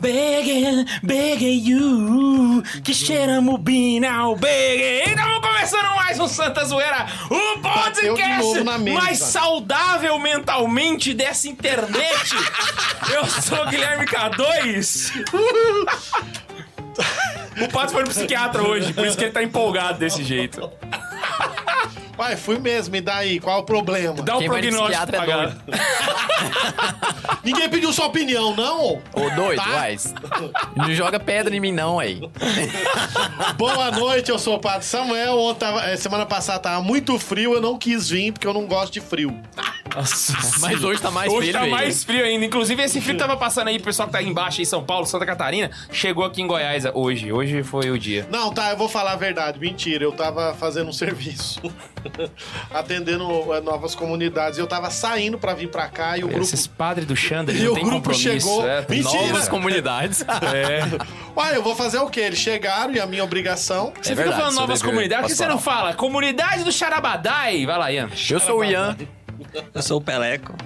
Begging, begging you, que cheira mubina, begging. Começando mais um Santa Zoeira, o podcast mais saudável mentalmente dessa internet. Eu sou o Guilherme K2. O Pato foi no psiquiatra hoje, por isso que ele tá empolgado desse jeito. Uai, fui mesmo, e daí? Qual o problema? Dá o Quem vai no prognóstico é pra galera. Ninguém pediu sua opinião, não? Ô, doido, Tá? Não joga pedra em mim, não, aí. Boa noite, eu sou o Padre Samuel. Ontem eh, semana passada tava muito frio, eu não quis vir porque eu não gosto de frio. Mas hoje tá mais Hoje frio tá aí. mais frio ainda. Inclusive, esse frio tava passando aí, o pessoal que tá aí embaixo, em São Paulo, Santa Catarina, chegou aqui em Goiás hoje. Hoje foi o dia. Não, tá, eu vou falar a verdade. Mentira, eu tava fazendo um serviço. atendendo eh, novas comunidades. Eu tava saindo pra vir pra cá e o grupo... Esses padres do Xander, E não o tem grupo chegou- É, Mentira! Novas comunidades. É. Uai, eu vou fazer o quê? Eles chegaram e a minha obrigação... Você É fica verdade, falando seu novas dever comunidades, por que você não fala? Comunidade do Charabadai. Vai lá, Ian. Eu sou o Ian. Eu sou o Peleco.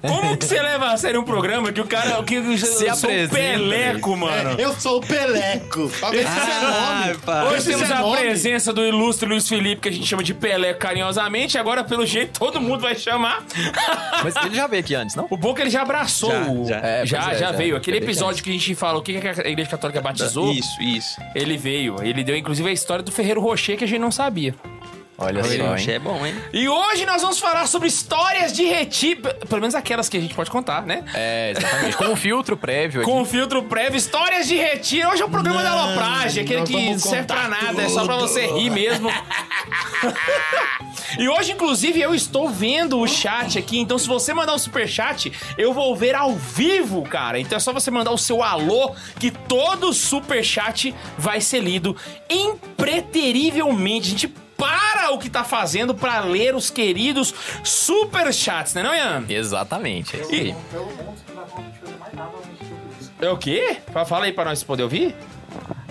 Como que você leva a sério um programa que o cara... Que, eu sou o Peleco, mano. Eu sou o Peleco. Pra ver se isso é nome. pá. Hoje Esse temos é a nome? presença do ilustre Luiz Felipe, que a gente chama de Pelé carinhosamente. Agora, pelo jeito, todo mundo vai chamar. Mas ele já veio aqui antes, não? O bom é que ele já abraçou. Já, já. É, já, pois é, já já. veio. Aquele episódio que a gente fala o que que a Igreja Católica batizou. Isso, isso. Ele veio. Ele deu, inclusive, a história do Ferreiro Rocher que a gente não sabia. Olha Ele só, é hein? bom, hein? E hoje nós vamos falar sobre histórias de reti... Pelo menos aquelas que a gente pode contar, né? É, exatamente. Com um filtro prévio aqui. Com filtro prévio, histórias de retiro. Hoje é o programa da Não, alopragem, aquele nós que serve pra nada, é só pra tudo. você rir mesmo. e hoje, inclusive, eu estou vendo o chat aqui, então se você mandar o superchat, eu vou ver ao vivo, cara. Então é só você mandar o seu alô, que todo superchat vai ser lido impreterivelmente. A gente para o que tá fazendo pra ler os queridos superchats, né não, Ian? Exatamente. É. É o quê? Fa- Fala aí pra nós poder ouvir.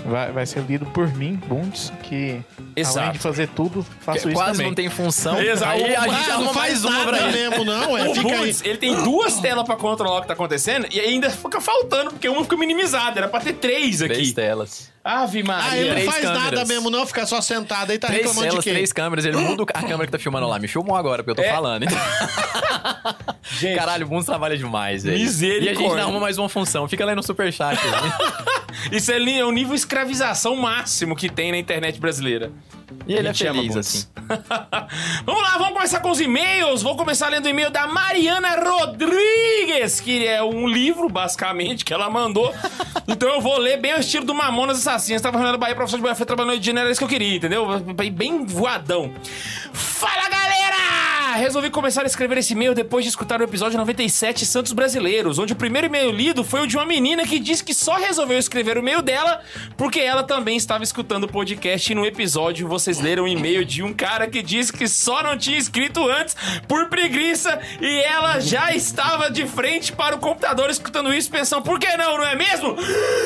Vai, vai ser lido por mim, Bundes, que Exato. além de fazer tudo, faço Que isso Quase também. não tem função. Exato. Aí a Ah, gente Ah, arruma não mais faz uma pra nada ele. mesmo, não. É, O fica aí. Bundes, ele tem duas telas pra controlar o que tá acontecendo e ainda fica faltando, porque uma fica minimizada. Era pra ter três aqui. Três telas. Ave Ah, Maria. ele não faz nada câmeras. mesmo, não. Fica só sentado aí, tá Três reclamando telas, de quê? três câmeras. Ele muda a câmera que tá filmando lá. Me filmou agora, porque eu tô É. falando. hein? Gente, Caralho, o Bundes trabalha demais, velho. Misericórdia. E a gente arruma mais uma função. Fica lá no superchat. né? isso é é o nível escravização máximo que tem na internet brasileira. E ele é ama feliz, assim. vamos lá, vamos começar com os e-mails. Vou começar lendo o e-mail da Mariana Rodrigues, que é um livro, basicamente, que ela mandou. então eu vou ler bem o estilo do Mamonas Assassinas. Tava na Bahia, professor de Bahia, trabalhando de janeiro, era isso que eu queria, entendeu? Bem voadão. Fala, galera! Resolvi começar a escrever esse e-mail depois de escutar o episódio 97 Santos Brasileiros, onde o primeiro e-mail lido foi o de uma menina que disse que só resolveu escrever o e-mail dela porque ela também estava escutando o podcast e no episódio vocês leram um e-mail de um cara que disse que só não tinha escrito antes por preguiça e ela já estava de frente para o computador escutando isso pensando, por que não, não é mesmo?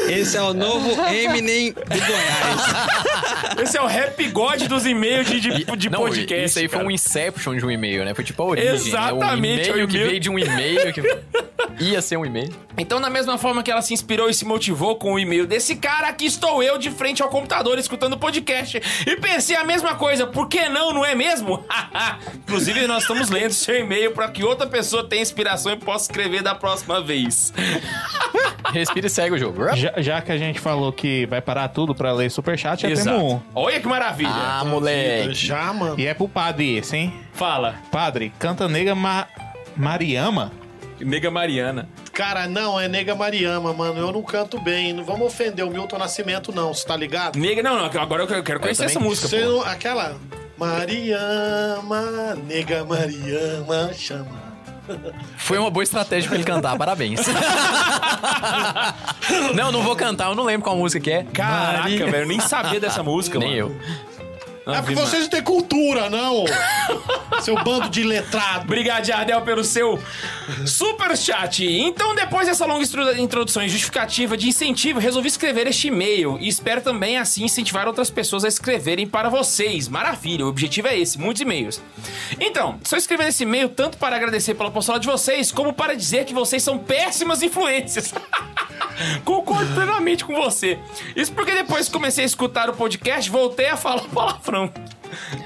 Esse é o novo Eminem do Goiás. Esse é o rap god dos e-mails de, de, de Não, podcast. Isso aí foi cara. um inception de um e-mail, né? Foi tipo a origem. Exatamente, Né? Um e-mail que e-mail- veio de um e-mail que ia ser um e-mail. Então, da mesma forma que ela se inspirou e se motivou com o e-mail desse cara, aqui estou eu de frente ao computador escutando o podcast. E pensei a mesma coisa, por que não, não é mesmo? Inclusive, nós estamos lendo seu e-mail para que outra pessoa tenha inspiração e possa escrever da próxima vez. Respira e segue o jogo. Já, já que a gente falou que vai parar tudo pra ler superchat, já Exato. temos um. Olha que maravilha. Ah, moleque. Já, mano. E é pro padre esse, hein? Fala, Padre, canta nega Ma Mariama. nega Mariana. Cara, não, é Nega Mariama, mano. Eu não canto bem. Não vamos ofender o Milton Nascimento, não. Você tá ligado? Nega, não, não, agora eu quero- conhecer essa também. música, Você não- aquela. Mariama, Nega Mariama, chama. Foi uma boa estratégia pra ele cantar, parabéns. não, não vou cantar, eu não lembro qual música que é. Caraca, velho, eu nem sabia dessa música, Nem mano. eu. É porque vocês não têm cultura, não. Seu bando de letrado. Obrigado, Jardel, pelo seu super chat. Então, depois dessa longa introdução e justificativa de incentivo, resolvi escrever este e-mail e espero também assim incentivar outras pessoas a escreverem para vocês. Maravilha, o objetivo é esse, muitos e-mails. Então, estou escrevendo esse e-mail tanto para agradecer pela postura de vocês, como para dizer que vocês são péssimas influências. Concordo plenamente com você. Isso porque depois que comecei a escutar o podcast, voltei a falar palavrão.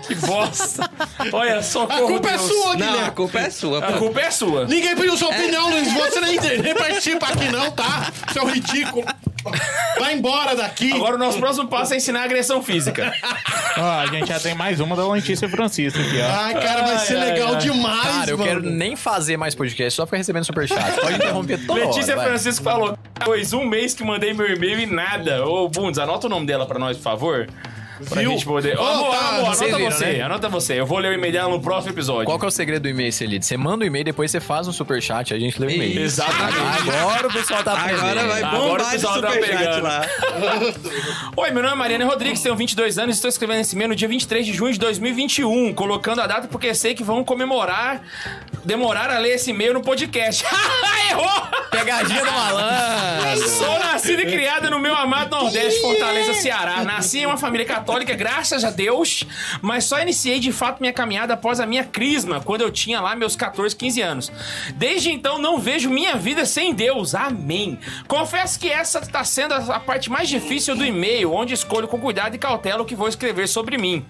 Que bosta. Olha, A socorro, culpa é Deus. sua, Não, a Guilherme. culpa é sua. A culpa é sua. Ninguém pediu sua opinião, Luiz. Você nem, nem participa aqui, não, tá? Seu ridículo. Vai embora daqui. Agora o nosso próximo passo é ensinar agressão física. Ó, a gente já tem mais uma da Letícia Francisca aqui, ó. Ai, cara, vai ser Ai, legal ai. demais, Cara, eu mano. quero nem fazer mais podcast, só ficar recebendo superchat. Pode interromper toda Letícia hora, vai. Francisco falou: Pois um mês que mandei meu e-mail e nada. Ô, Bundes, anota o nome dela pra nós, por favor. Pra Viu? gente poder. Ó, amor, tá, amor, vocês anota viram, você, né? anota você. Eu vou ler o e-mail dela no próximo episódio. Qual que é o segredo do e-mail, Celide? Você manda o e-mail, depois você faz um superchat, a gente lê o e-mail. Exatamente. Agora o pessoal tá aprendendo. Agora vai Agora o bombar esse pessoal tá superchat pegando. lá. Oi, meu nome é Mariana Rodrigues, tenho 22 anos e estou escrevendo esse e-mail no dia 23 de junho de 2021, colocando a data porque sei que vão comemorar, demorar a ler esse e-mail no podcast. Errou! Pegadinha do malandro. Sou nascida e criada no meu amado Nordeste, Fortaleza, Ceará. Nasci em uma família católica, graças a Deus, mas só iniciei de fato minha caminhada após a minha crisma, quando eu tinha lá meus 14, 15 anos. Desde então não vejo minha vida sem Deus. Amém. Confesso que essa está sendo a parte mais difícil do e-mail, onde escolho com cuidado e cautela o que vou escrever sobre mim.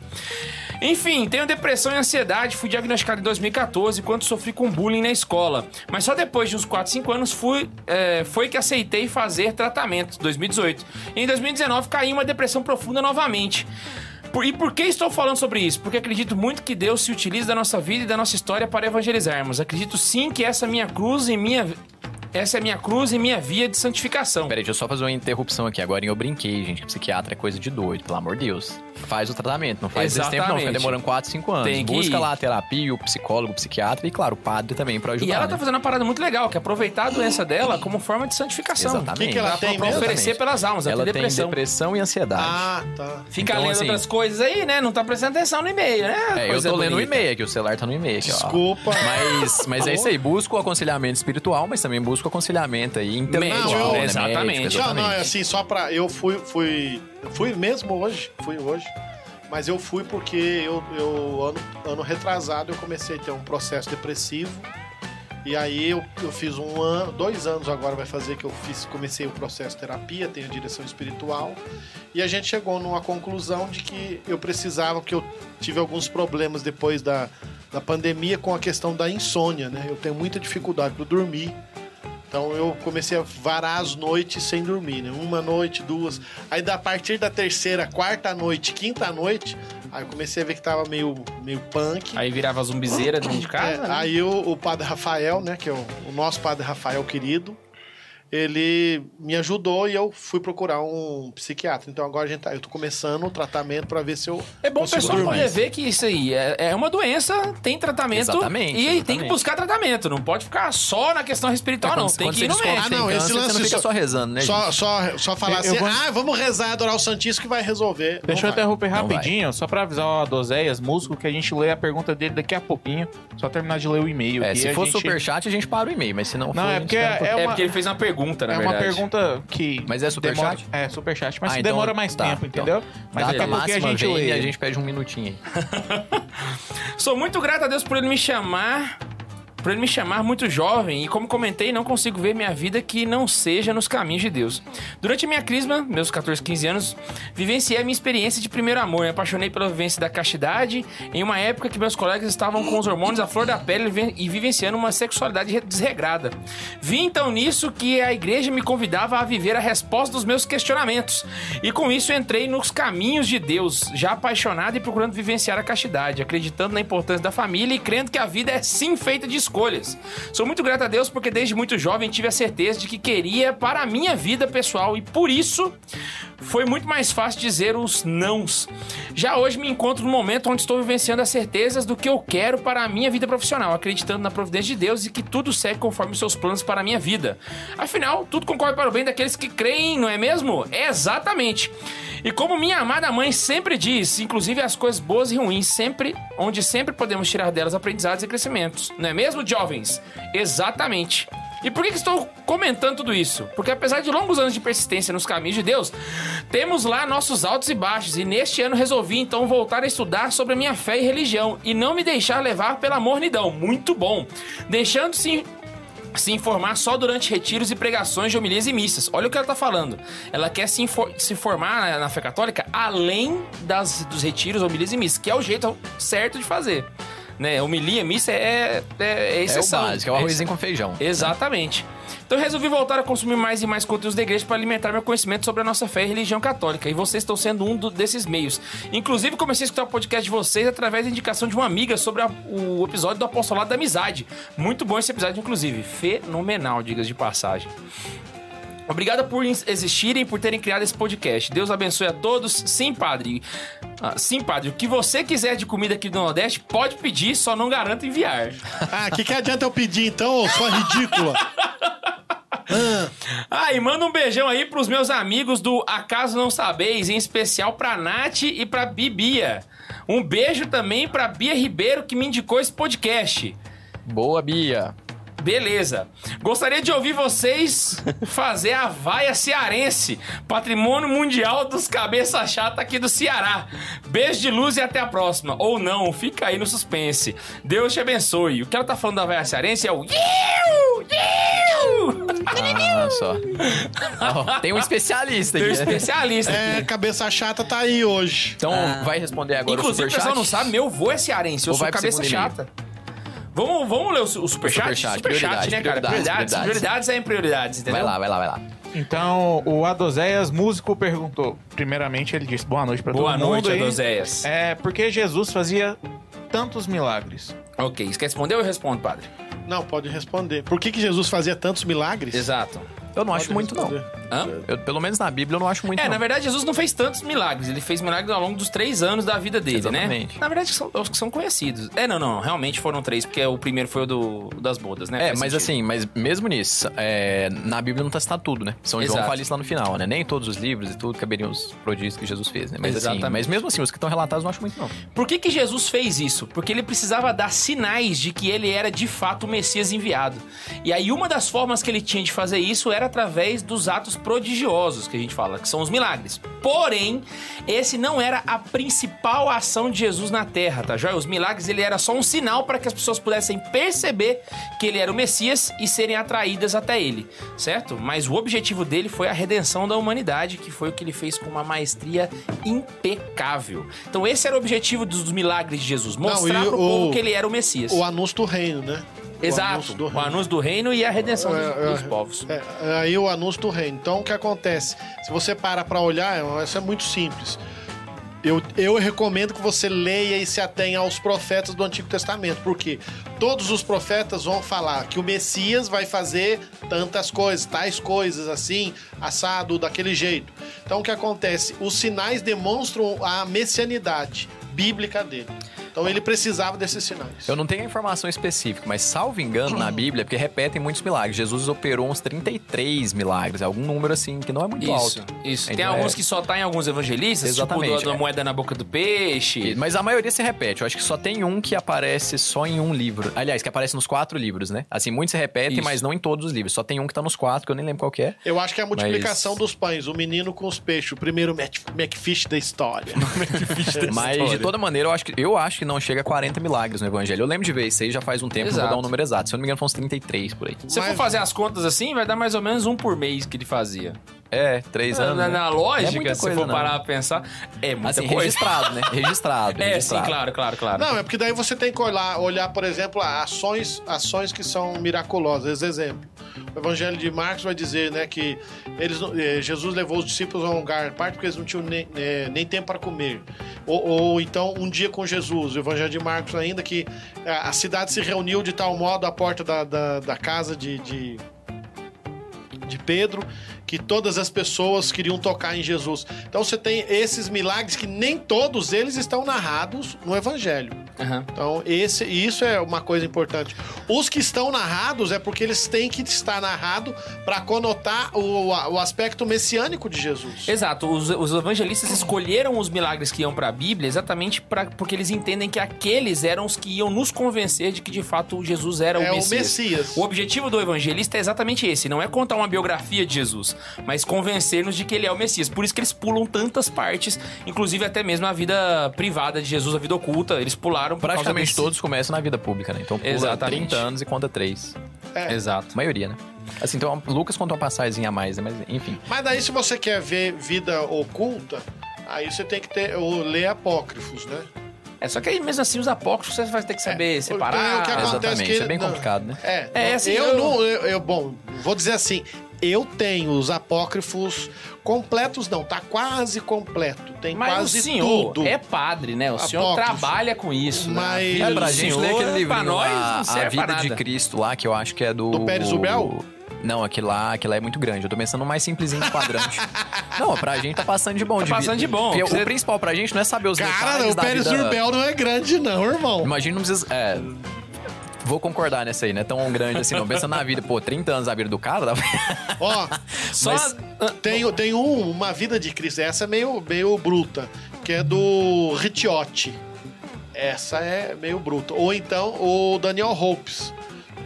Enfim, tenho depressão e ansiedade, fui diagnosticado em 2014 quando sofri com bullying na escola. Mas só depois de uns 4, 5 anos fui, é, foi que aceitei fazer tratamento, 2018. E em 2019 caí em uma depressão profunda novamente. E por que estou falando sobre isso? Porque acredito muito que Deus se utiliza da nossa vida e da nossa história para evangelizarmos. Acredito sim que essa minha cruz e minha essa é minha cruz e minha via de santificação. Peraí, deixa eu só fazer uma interrupção aqui. Agora eu brinquei, gente. que Psiquiatra é coisa de doido, pelo amor de Deus. Faz o tratamento, não faz esse tempo não. Fica Exatamente. demorando 4, 5 anos. Tem que Busca ir. lá a terapia, o psicólogo, o psiquiatra e, claro, o padre também pra ajudar. E ela né? tá fazendo uma parada muito legal, que é aproveitar a doença dela como forma de santificação. Exatamente. O que que ela Pra- tem pra mesmo? oferecer pelas almas, ela, Ela tem depressão. depressão e ansiedade. Ah, tá. Fica Então, lendo assim- outras coisas aí, né? Não tá prestando atenção no e-mail, né? É, eu tô lendo o bonita. e-mail aqui, o celular tá no e-mail aqui, ó. Desculpa. Mas, mas é isso aí, busca o aconselhamento espiritual, mas também busca o aconselhamento aí intelectual, Médico, né? exatamente. Médico, Não, não, é exatamente. assim, só pra. Eu fui, fui. Fui mesmo hoje, fui hoje. Mas eu fui porque eu, eu ano, ano retrasado eu comecei a ter um processo depressivo. E aí eu, eu fiz um ano, dois anos agora vai fazer que eu fiz, comecei o processo de terapia, tenho direção espiritual. E a gente chegou numa conclusão de que eu precisava, porque eu tive alguns problemas depois da, da pandemia com a questão da insônia, né? Eu tenho muita dificuldade para dormir. Então eu comecei a varar as noites sem dormir, né? Uma noite, duas. Aí a partir da terceira, quarta noite, quinta noite, aí eu comecei a ver que tava meio, meio punk. Aí virava zumbizeira dentro de casa. É, né? Aí o, o padre Rafael, né, que é o, o nosso padre Rafael querido, ele me ajudou e eu fui procurar um psiquiatra. Então agora a gente tá, eu tô começando o tratamento para ver se eu É bom o pessoal poder ver que isso aí é, é uma doença, tem tratamento. Exatamente, E exatamente. tem que buscar tratamento. Não pode ficar só na questão espiritual, não. Quando- Tem que ir no médico. Ah, não, esse lance você não fica só- só rezando, né, Só, só, só falar Eu- eu assim, vou- ah, vamos rezar, adorar o Santíssimo que vai resolver. Não Deixa eu vai. interromper Não rapidinho, só pra avisar o Adozeias, músico, que a gente lê a pergunta dele daqui a pouquinho. Só terminar de ler o e-mail. É, aqui, se for gente- superchat, a gente para o e-mail, mas se não, Não, for, é porque é. É uma- porque ele fez uma pergunta, na É uma verdade. pergunta que. Mas é superchat? demora- É, superchat, mas Ah, então- demora mais tá, tempo, então. entendeu? Mas Data daqui a gente lê. e a gente pede um minutinho aí. Sou muito grato a Deus por ele me chamar. Por ele me chamar muito jovem e, como comentei, não consigo ver minha vida que não seja nos caminhos de Deus. Durante a minha crisma, meus 14, 15 anos, vivenciei a minha experiência de primeiro amor. Me apaixonei pela vivência da castidade em uma época que meus colegas estavam com os hormônios à flor da pele e vi- vivenciando uma sexualidade re- desregrada. Vi então nisso que a igreja me convidava a viver a resposta dos meus questionamentos. E com isso entrei nos caminhos de Deus, já apaixonado e procurando vivenciar a castidade, acreditando na importância da família e crendo que a vida é sim feita de escolhas. Sou muito grato a Deus porque desde muito jovem tive a certeza de que queria para a minha vida pessoal e por isso foi muito mais fácil dizer os nãos. Já hoje me encontro no momento onde estou vivenciando as certezas do que eu quero para a minha vida profissional, acreditando na providência de Deus e que tudo segue conforme os seus planos para a minha vida. Afinal, tudo concorre para o bem daqueles que creem, não é mesmo? É exatamente. E como minha amada mãe sempre diz, inclusive as coisas boas e ruins, sempre, onde sempre podemos tirar delas aprendizados e crescimentos. Não é mesmo, jovens? Exatamente. E por que, que estou comentando tudo isso? Porque apesar de longos anos de persistência nos caminhos de Deus, temos lá nossos altos e baixos. E neste ano resolvi então voltar a estudar sobre a minha fé e religião e não me deixar levar pela mornidão. Muito bom. Deixando-se se informar só durante retiros e pregações de homilias e missas. Olha o que ela tá falando. Ela quer se, infor- se formar na, na fé católica além das, dos retiros, homilias e missas, que é o jeito certo de fazer. Né? Homilia, missa é, é, é É o exceção. básico, é o arrozinho com feijão. Exatamente. Então eu resolvi voltar a consumir mais e mais conteúdos da igreja para alimentar meu conhecimento sobre a nossa fé e religião católica. E vocês estão sendo um do- desses meios. Inclusive, comecei a escutar o podcast de vocês através da indicação de uma amiga sobre a- o episódio do Apostolado da Amizade. Muito bom esse episódio, inclusive. Fenomenal, digas de passagem. Obrigado por existirem, por terem criado esse podcast. Deus abençoe a todos. Sim, padre. Ah, sim, padre. O que você quiser de comida aqui do Nordeste, pode pedir, só não garanto enviar. Ah, o que, que adianta eu pedir então, ô sua ridícula? Ah, e manda um beijão aí pros meus amigos do Acaso Não Sabeis, em especial pra Nath e pra Bibia. Um beijo também pra Bia Ribeiro, que me indicou esse podcast. Boa, Bia. Beleza. Gostaria de ouvir vocês fazer a vaia cearense, patrimônio mundial dos cabeça chata aqui do Ceará. Beijo de luz e até a próxima. Ou não, fica aí no suspense. Deus te abençoe. O que ela tá falando da vaia cearense é o... Ah, só. Ó, tem um especialista Tem um especialista aqui. É, cabeça chata tá aí hoje. Então, vai responder agora Inclusive, o pessoal não sabe, meu vô é cearense, eu Ou sou cabeça segundo e-mail? Vamos, vamos ler o, o superchat? Superchat, Superchat, né, cara? prioridades, Prioridades, prioridades. prioridades é em prioridades, entendeu? Vai lá, vai lá, vai lá. Então, o Adozéias, músico, perguntou. Primeiramente, ele disse boa noite pra Boa todo mundo. noite, aí. Adozéias. É, porque Jesus fazia tantos milagres? Ok, você quer responder ou eu respondo, padre? Não, pode responder. Por que, que Jesus fazia tantos milagres? Exato. Eu não acho muito, não. Hã? Eu, pelo menos na Bíblia eu não acho muito, É, não. na verdade, Jesus não fez tantos milagres. Ele fez milagres ao longo dos três anos da vida dele, né? Exatamente. Na verdade, são os que são conhecidos. É, não, não. Realmente foram três, porque o primeiro foi o do, das bodas, né? É, Faz mas sentido. assim, mas mesmo nisso, é, na Bíblia não tá citado tudo, né? São João Exato. fala isso lá no final, né? Nem todos os livros e tudo caberiam os prodígios que Jesus fez, né? Mas assim, Exatamente. mas mesmo assim, os que estão relatados eu não acho muito, não. Por que, que Jesus fez isso? Porque ele precisava dar sinais de que ele era de fato o Messias enviado. E aí, uma das formas que ele tinha de fazer isso era através dos atos prodigiosos, que a gente fala, que são os milagres. Porém, esse não era a principal ação de Jesus na terra, tá joia? Os milagres ele era só um sinal para que as pessoas pudessem perceber que ele era o Messias e serem atraídas até ele, certo? Mas o objetivo dele foi a redenção da humanidade, que foi o que ele fez com uma maestria impecável. Então esse era o objetivo dos milagres de Jesus, mostrar pro o- povo que ele era o Messias. O anúncio do reino, né? Exato, anúncio do o reino. anúncio do reino e a redenção dos, É, é, dos povos. É, aí o anúncio do reino. Então, o que acontece? Se você para pra olhar, é- isso é muito simples. Eu, eu recomendo que você leia e se atenha aos profetas do Antigo Testamento, porque todos os profetas vão falar que o Messias vai fazer tantas coisas, tais coisas, assim, assado, daquele jeito. Então, o que acontece? Os sinais demonstram a messianidade bíblica dele. Então, ele precisava desses sinais. Eu não tenho a informação específica, mas salvo engano na Bíblia, porque repetem muitos milagres. Jesus operou uns 33 milagres, algum número assim que não é muito Isso, alto. isso. Tem Então, alguns é- que só tá em alguns evangelistas, Exatamente, tipo do- da é. moeda na boca do peixe. Mas a maioria se repete. Eu acho que só tem um que aparece só em um livro. Aliás, que aparece nos quatro livros, né? Assim, muitos se repetem, Isso. mas não em todos os livros. Só tem um que tá nos quatro, que eu nem lembro qual que é. Eu acho que é a multiplicação Mas- dos pães, o menino com os peixes, o primeiro Mac, Macfish da história. Mas, de toda maneira, eu acho, que, eu acho que não chega a 40 milagres no Evangelho. Eu lembro de ver isso aí já faz um tempo, não vou Exato. dar um número exato. Se eu não me engano, foram uns 33 por aí. Se você for Mas- fazer as contas assim, vai dar mais ou menos um por mês que ele fazia. É, três anos. na, né? na Não é lógica, muita se for não. parar pra pensar, é muita Assim, coisa. registrado, né? Registrado. É, sim, registrado. claro, claro, claro. Não, é porque daí você tem que olhar, olhar por exemplo, ações, ações que são miraculosas. Exemplo, o Evangelho de Marcos vai dizer né, que eles, eh, Jesus levou os discípulos a um lugar, parte porque eles não tinham nem, eh, nem tempo para comer. Ou, ou então, um dia com Jesus, o Evangelho de Marcos ainda, que eh, a cidade se reuniu de tal modo à porta da, da, da casa de- de, de Pedro que todas as pessoas queriam tocar em Jesus. Então você tem esses milagres que nem todos eles estão narrados no Evangelho. Aham. Então, esse, isso é uma coisa importante. Os que estão narrados é porque eles têm que estar narrado para conotar o, o aspecto messiânico de Jesus. Exato, os, os evangelistas escolheram os milagres que iam pra Bíblia exatamente pra, porque eles entendem que aqueles eram os que iam nos convencer de que de fato Jesus era É o o Messias. Messias. O objetivo do evangelista é exatamente esse, não é contar uma biografia de Jesus, mas convencer-nos de que ele é o Messias. Por isso que eles pulam tantas partes, inclusive até mesmo a vida privada de Jesus, a vida oculta, eles pularam Praticamente todos começam na vida pública, né? Então pula Exatamente. 30 anos e conta 3. É. Exato. A maioria, né? Assim, então Lucas conta uma passagem a mais, né? Mas enfim. Mas daí, se você quer ver vida oculta, aí você tem que ter, ou ler apócrifos, né? É só que aí mesmo assim os apócrifos você vai ter que saber É, separar. o que acontece Exatamente, que isso é bem não- complicado, né? É, É, assim, eu, eu- não. Eu, eu- bom, vou dizer assim. Eu tenho os apócrifos completos, não, tá quase completo. Tem Mas quase o senhor tudo. é padre, né? O senhor Apócrifo. trabalha com isso. né? A Mas- vida É pra gente senhor, ler aquele livrinho pra nós, lá, não A Vida de. Cristo lá, que eu acho que é do... Do Pérez Ubel? Não, aquele lá, aquele lá é muito grande. Eu tô pensando no mais simplesinho de quadrante. não, pra gente tá passando de bom. Tá passando de bom. Porque Você- O principal pra gente não é saber os Cara, detalhes o da Pérez vida... Urbel não é grande, não, irmão. Imagina, não precisa... É... Vou concordar nessa aí, não é tão grande assim, não. Pensando na vida, pô, 30 anos da vida do cara, dá... Ó, Só Mas- tem, tem um, uma vida de Cristo. Essa é meio, meio bruta, que é do Ricciotti. Essa é meio bruta. Ou então o Daniel Hopes.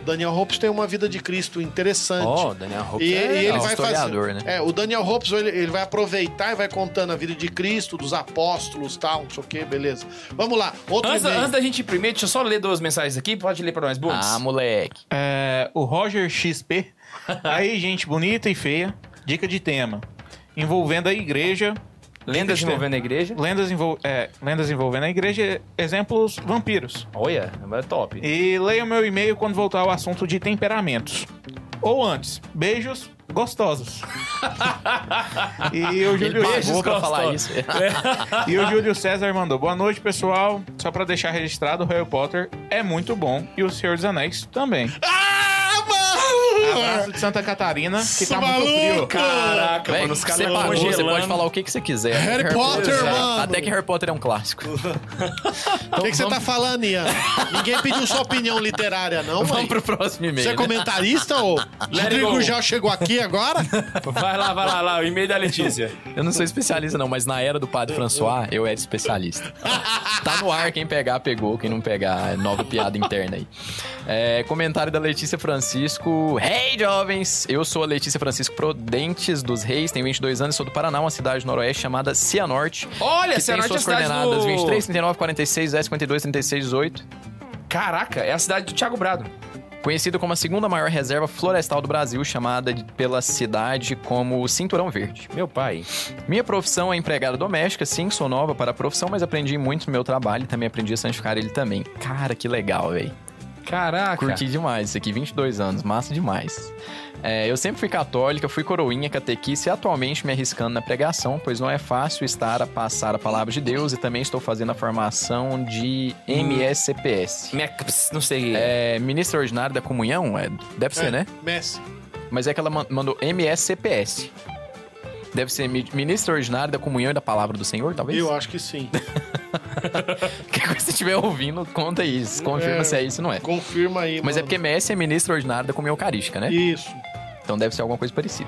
Daniel Hopes tem uma vida de Cristo interessante. Ó, Daniel Hope. E, e ele é vai historiador, fazer. né? É, o Daniel Hopes ele, ele vai aproveitar e vai contando a vida de Cristo, dos apóstolos, tal, não sei o que, beleza. Vamos lá, outro Antes, antes da gente ir primeiro, deixa eu só ler duas mensagens aqui. Pode ler pra nós, Bundes. Ah, moleque. É, o Roger XP. Aí, gente bonita e feia. Dica de tema. Envolvendo a igreja. Lendas envolvendo a igreja. Lendas, envol é, lendas envolvendo a igreja. Exemplos vampiros. Olha, é top. E leia o meu e-mail quando voltar ao assunto de temperamentos. Ou antes. Beijos gostosos. e o Júlio pra gostosos. falar isso. E o Júlio César mandou: Boa noite, pessoal. Só pra deixar registrado, o Harry Potter é muito bom e o Senhor dos Anéis também. Ah! Abraço de Santa Catarina, que tá Maluco! muito frio. Caraca, Véi, mano, os caras pagou, você congelando. pode falar o que, que você quiser. Harry Potter, é, mano. Até que Harry Potter é um clássico. O que, que você tá falando, Ian? Ninguém pediu sua opinião literária, não, Vamos mãe? pro próximo e-mail. Você é né? comentarista ou Rodrigo go. já chegou aqui agora? Vai lá, vai lá, lá, o e-mail da Letícia. Eu não sou especialista, não, mas na era do Padre François, eu era especialista. tá no ar, quem pegar, pegou. Quem não pegar, é nova piada interna aí. É, comentário da Letícia Francisco. Hey, jovens! Eu sou a Letícia Francisco Prudentes dos Reis, tenho 22 anos, sou do Paraná, uma cidade noroeste chamada Cianorte. Olha, que Cianorte tem é suas cidade coordenadas do... 23, 39, 46, 10, 52, 36, 18. Caraca, é a cidade do Thiago Brado. Conhecido como a segunda maior reserva florestal do Brasil, chamada de- pela cidade como Cinturão Verde. Meu pai. Minha profissão é empregada doméstica, sim, sou nova para a profissão, mas aprendi muito no meu trabalho e também aprendi a santificar ele também. Cara, que legal, velho. Caraca. Curti demais isso aqui, 22 anos, massa demais. É, eu sempre fui católica, fui coroinha, catequista e atualmente me arriscando na pregação, pois não é fácil estar a passar a palavra de Deus e também estou fazendo a formação de MSCPS. Mex, não sei. É, ministra ordinária da comunhão? É, deve ser, É, né? Messi. Mas é que ela man- mandou MSCPS. Deve ser mi- ministra ordinária da comunhão e da palavra do Senhor, talvez? Eu acho que sim. Que você estiver ouvindo, conta isso. Confirma É. se é isso ou não é. Confirma aí, Mas é mano. porque MS é ministro ordinário da comunhão eucarística, né? Isso. Então deve ser alguma coisa parecida.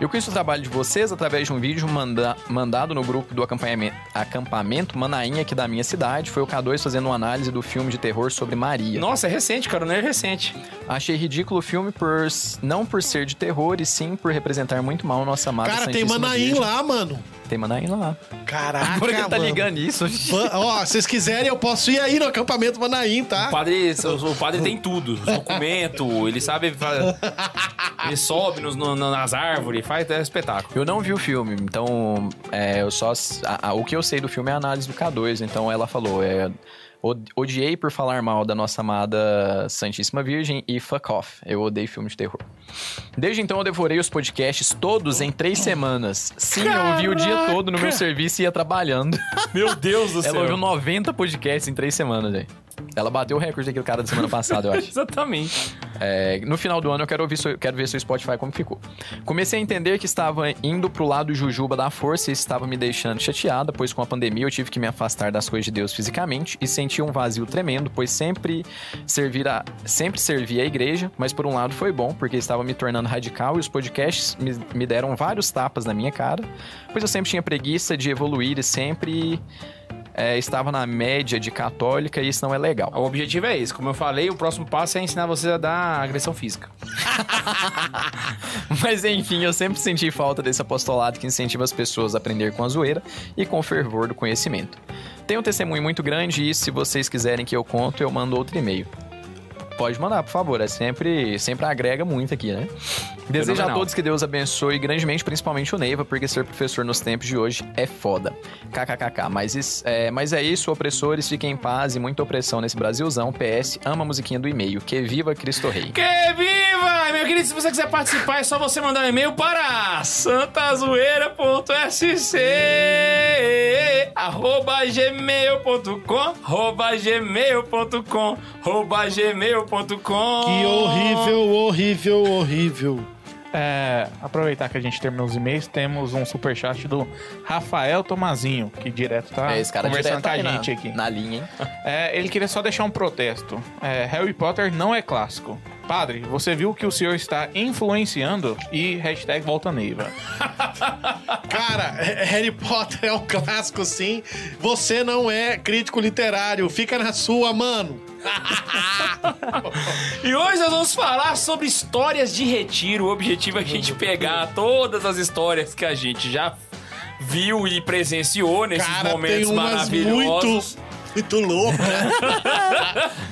Eu conheço o trabalho de vocês através de um vídeo manda- mandado no grupo do acampamento, acampamento Manainha aqui da minha cidade. Foi o K2 fazendo uma análise do filme de terror sobre Maria. Nossa, é recente, cara, não é recente. Achei ridículo o filme por não por ser de terror e sim por representar muito mal nossa amada Cara, tem Manaim lá, mano. Tem Manaim lá. Caraca, Por que tá mano. ligando isso? Ó, se vocês quiserem, eu posso ir aí no acampamento Manaim, O tá? padre, o, o padre tem tudo. Documento, ele sabe. Ele sobe nos- no- nas árvores, faz é espetáculo. Eu não vi o filme, então é, eu só a- a- o que eu sei do filme é a análise do K2. Então ela falou, é, Odiei por falar mal da nossa amada Santíssima Virgem e fuck off. Eu odeio filme de terror. Desde então eu devorei os podcasts todos em três semanas. Sim, eu ouvi o dia todo no meu serviço e ia trabalhando. Meu Deus do Ela ouviu 90 podcasts em três semanas, velho. Ela bateu o recorde daquele cara da semana passada, eu acho. Exatamente. É, no final do ano eu quero, ouvir, seu- quero ver seu Spotify como ficou. Comecei a entender que estava indo pro lado jujuba da força e estava me deixando chateada, pois com a pandemia eu tive que me afastar das coisas de Deus fisicamente e senti um vazio tremendo, pois sempre servir a, sempre servi a igreja, mas por um lado foi bom, porque estava me tornando radical e os podcasts me, me deram vários tapas na minha cara, pois eu sempre tinha preguiça de evoluir e sempre é, estava na média de católica e isso não é legal. O objetivo é esse. Como eu falei, o próximo passo é ensinar você a dar agressão física. Mas enfim, eu sempre senti falta desse apostolado que incentiva as pessoas a aprender com a zoeira e com o fervor do conhecimento. Tem um testemunho muito grande e se vocês quiserem que eu conto, eu mando outro e-mail. Pode mandar, por favor. É sempre, sempre agrega muito aqui, né? Desejo a todos que Deus abençoe grandemente, principalmente o Neiva, porque ser professor nos tempos de hoje é foda. KKKK. Mas, é, mas é isso, opressores, fiquem em paz e muita opressão nesse Brasilzão. PS, ama a musiquinha do e-mail. Que viva Cristo Rei. Que viva! Meu querido, se você quiser participar, é só você mandar um e-mail para santazoeira.sc arroba gmail.com arroba gmail.com arroba gmail.com Que horrível, horrível, horrível. É, aproveitar que a gente terminou os e-mails, temos um superchat do Rafael Tomazinho, que direto tá É, esse cara conversando direto com a aí na- gente aqui. Na linha, hein? É, ele queria só deixar um protesto. É, Harry Potter não é clássico. Padre, você viu que o senhor está influenciando e hashtag volta Neiva. Cara, Harry Potter é um clássico, sim. Você não é crítico literário. Fica na sua, mano. E hoje nós vamos falar sobre histórias de retiro. O objetivo é a gente pegar todas as histórias que a gente já viu e presenciou nesses Cara, tem momentos umas maravilhosos. muito, muito loucas.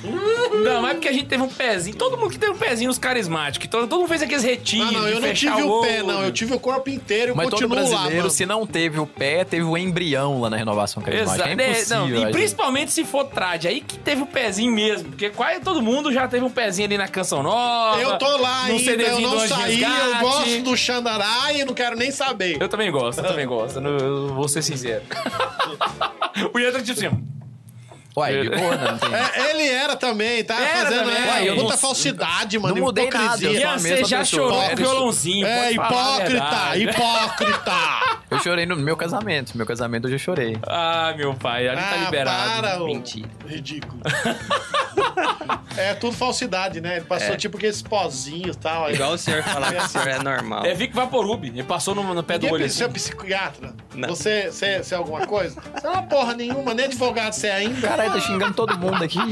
Não, mas é porque a gente teve um pezinho. Todo mundo que teve um pezinho nos carismáticos. Todo, todo mundo fez aqueles retiros. Não, não, eu não tive o pé, olho. não. Eu tive o corpo inteiro e Mas todo lá, brasileiro, mano. se não teve o pé, teve o embrião lá na renovação carismática. Exato. É É, impossível. não, e gente- principalmente se for trad, aí que teve o pezinho mesmo. Porque quase todo mundo já teve um pezinho ali na canção nova. Eu tô lá no ainda, eu não saí, eu gosto do Xandarai e não quero nem saber. Eu também gosto, eu também gosto. Eu vou ser sincero. o Ian tá tipo assim. Uai, de boa, né? Não tem... É, ele era também, tá Era fazendo também. é, Uai, eu muita não- falsidade, mano. não mudei nada, hipocrisia. eu sou a Ian, você já pessoa. chorou com É, violãozinho. É pode falar a hipócrita, verdade. hipócrita. Eu chorei no meu casamento. Meu casamento eu já chorei. Ah, meu pai, ali tá Ah, liberado. para, ô. Mentira. Ridículo. é tudo falsidade, né? Ele passou tipo aqueles pozinhos e tal. aí- Igual o senhor falar que o senhor é normal. É Vic Vaporub. Ele passou no, no pé do Ninguém olho é assim. psiquiatra? Não. Você, você, você é alguma coisa? Você não é uma porra nenhuma, nem advogado você é ainda. Caralho, tá xingando todo mundo aqui.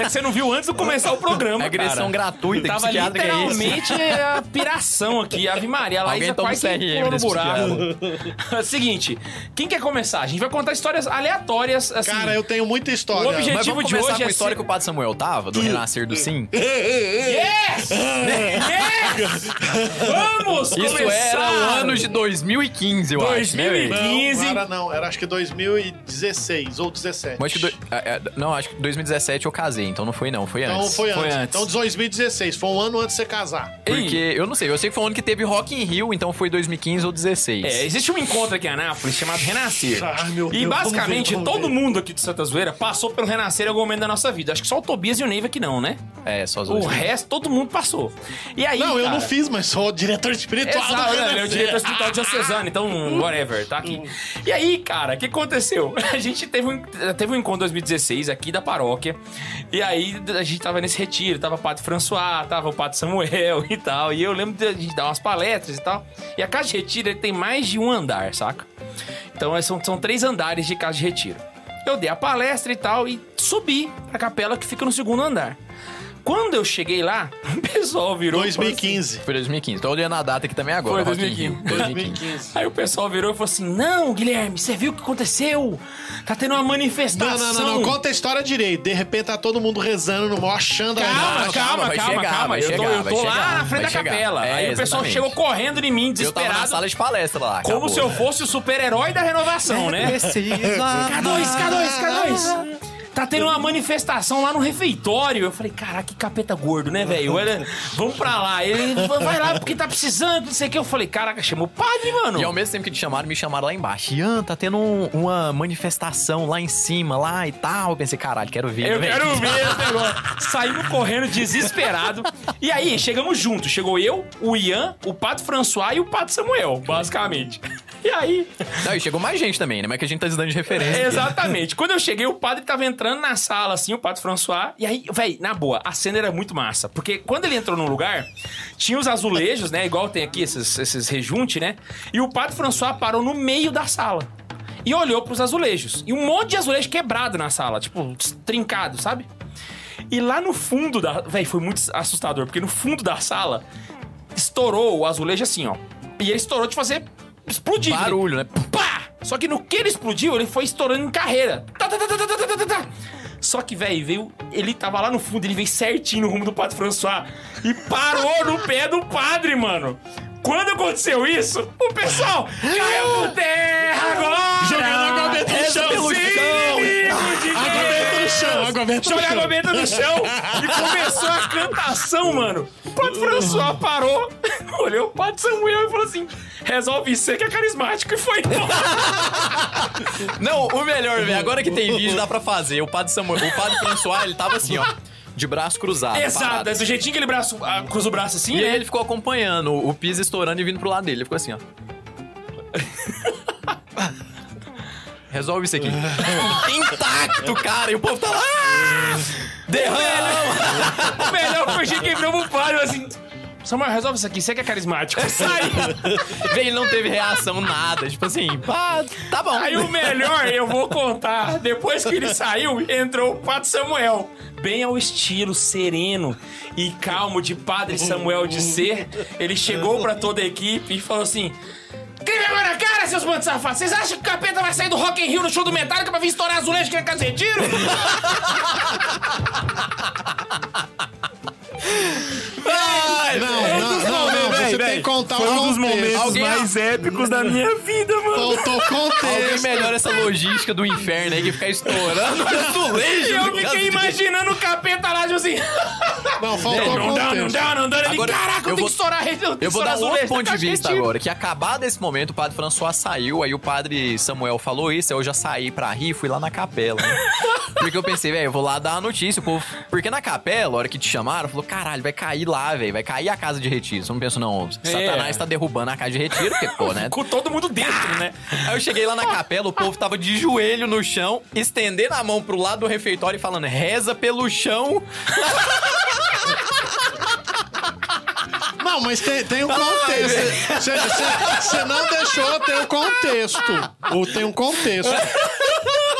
É que você não viu antes de começar o programa, Agressão cara. gratuita, que Tava que é literalmente a piração aqui. Ave Maria, a Laísa Alguém toma um que CRM no buraco. Seguinte, quem quer começar? A gente vai contar histórias aleatórias, assim. Cara, eu tenho muita história. O objetivo- Mas vamos de começar hoje com é a história que o Padre Samuel tava, do renascer do sim? Yes! yes! Vamos Isso começar! era o ano de 2015, eu acho, né, velho? 2015. Não, não era não. Era acho que 2016 ou 17. Mas acho que do- é, é, não, acho que 2017 eu casei, então não foi não, foi Então antes. foi antes. Foi antes. Então 2016. Foi um ano antes de você casar. Porque, eu não sei, eu sei que foi um ano que teve Rock in Rio, então foi 2015 ou 16. É, existe um encontro aqui em Anápolis chamado Renascer. Ai, meu e Deus, basicamente ver, todo ver. mundo aqui de Santa Zoeira passou pelo Renascer em algum momento da nossa vida. Acho que só o Tobias e o Neiva que não, né? É, só os O dois. resto, todo mundo passou. E aí. Não, eu cara, não fiz, mas sou o diretor espiritual Exato, da né? ele é o Renascer. diretor espiritual diocesano, então, whatever, tá aqui. E aí, cara, o que aconteceu? A gente teve um, teve um encontro em 2016 aqui da paróquia, e aí a gente tava nesse retiro, tava o Padre François, tava o Padre Samuel e tal, e eu lembro de a gente dar umas palestras e tal. E a casa de retiro tem mais de um andar, saca? Então é, são, são três andares de casa de retiro. Eu dei a palestra e tal, e subi pra capela que fica no segundo andar. Quando eu cheguei lá, o pessoal virou. e falou assim, 2015. Foi 2015. Tô olhando a data aqui também agora. Foi Rock in Rio. 2015. 2015. Aí o pessoal virou e falou assim: Não, Guilherme, você viu o que aconteceu? Tá tendo uma Não, manifestação. não, não, não. Conta a história direito. De repente tá todo mundo rezando no maior achando Calma, Não, calma, calma, calma, vai calma, chegar, vai Eu tô, chegar, eu vai tô lá chegar, na frente vai da chegar. capela. É, Aí o pessoal exatamente. chegou correndo em mim, Eu tava na desesperado. sala de palestra lá. Como acabou. se eu fosse o super-herói da renovação, né? Precisa K2, K2, K2. Tá tendo uma manifestação lá no refeitório. Eu falei, caraca, que capeta gordo, né, velho? Vamos pra lá. Ele vai lá porque tá precisando, não sei o que. Eu falei, caraca, chamou o padre, mano. E ao mesmo tempo que te chamaram, me chamaram lá embaixo. Ian, tá tendo um- uma manifestação lá em cima, lá e tal. Eu pensei, caralho, quero ver. Eu velho. quero ver esse negócio. Saímos correndo desesperado. E aí, chegamos juntos. Chegou eu, o Ian, o Pato François e o Pato Samuel, basicamente. E aí, Não, e chegou mais gente também, né? Mas que a gente tá dando de referência. aqui. exatamente. Quando eu cheguei, o padre tava entrando na sala, assim, o Pato François. E aí, véi, na boa, a cena era muito massa. Porque quando ele entrou num lugar, tinha os azulejos, né? Igual tem aqui esses, esses rejunte, né? E o Pato François parou no meio da sala. E olhou pros azulejos. E um monte de azulejo quebrado na sala, tipo, trincado, sabe? E lá no fundo da. Véi, foi muito assustador, porque no fundo da sala estourou o azulejo assim, ó. E ele estourou de fazer explodir. Barulho, né? Pá! Só que no que ele explodiu, ele foi estourando em carreira. Tá, tá, tá, tá, tá, tá, tá, tá. tá. Só que, velho, veio. Ele tava lá no fundo, ele veio certinho no rumo do Padre François. E parou no pé do padre, mano. Quando aconteceu isso, o pessoal caiu por terra agora! Jogando água benta no chão. Sim. inimigo de Água benta no chão, benta no chão. água benta no chão e começou a cantação, mano. O Padre François parou, olhou o Padre Samuel e falou assim: resolve você que é carismático. E foi embora. Não, o melhor, velho, agora que tem vídeo, dá pra fazer. O padre Samuel, o padre François, ele tava assim, ó, de braço cruzado. Exato, parado. é do jeitinho que ele braço, ah, cruza o braço assim, E aí né? ele ficou acompanhando o piso estourando e vindo pro lado dele. Ele ficou assim, ó. Resolve isso aqui. Intacto, cara. E o povo tá lá. "Ah, Derrama! O melhor foi que virou pro padre assim. Samuel, resolve isso aqui, você que é carismático. Sai! Véi, ele não teve reação, nada. Tipo assim, pá, tá bom. Aí o melhor eu vou contar. Depois que ele saiu, entrou o Padre Samuel. Bem ao estilo sereno e calmo de Padre Samuel de ser. Ele chegou pra toda a equipe e falou assim. Vergonha na cara, seus bandos safados! Vocês acham que o capeta vai sair do Rock in Rio no show do Metallica pra vir estourar azulejo que é casa Não, não, não, não. Você tem que contar Foi o um dos momentos Alguém- mais épicos da minha vida, mano. Faltou Alguém contexto. melhora essa logística do inferno aí que ficar estourando azulejo. E eu fiquei imaginando o capeta lá, tipo assim. Não, faltou Não dá, não contexto. dá, não dá. Ele, Agora, caraca, eu, eu tenho vou- que estourar a rede. tenho que Eu vou estourar dar azulejo, outro ponto de vista retiro. agora, que acabado esse momento, o padre François saiu, aí o padre Samuel falou isso, aí eu já saí pra rir, fui lá na capela. né? Porque eu pensei, velho, eu vou lá dar a notícia, o povo... Porque na capela, a hora que te chamaram, falou, caralho, vai cair lá, velho, vai cair a casa de retiro. Eu não penso, não, Satanás tá derrubando a casa de retiro, porque, pô, né? Com todo mundo dentro, né? Aí eu cheguei lá na capela, o povo tava de joelho no chão, estendendo a mão pro lado do refeitório e falando, reza pelo chão. Não, mas tem, tem um contexto. Você não deixou ter o contexto. O, tem um contexto.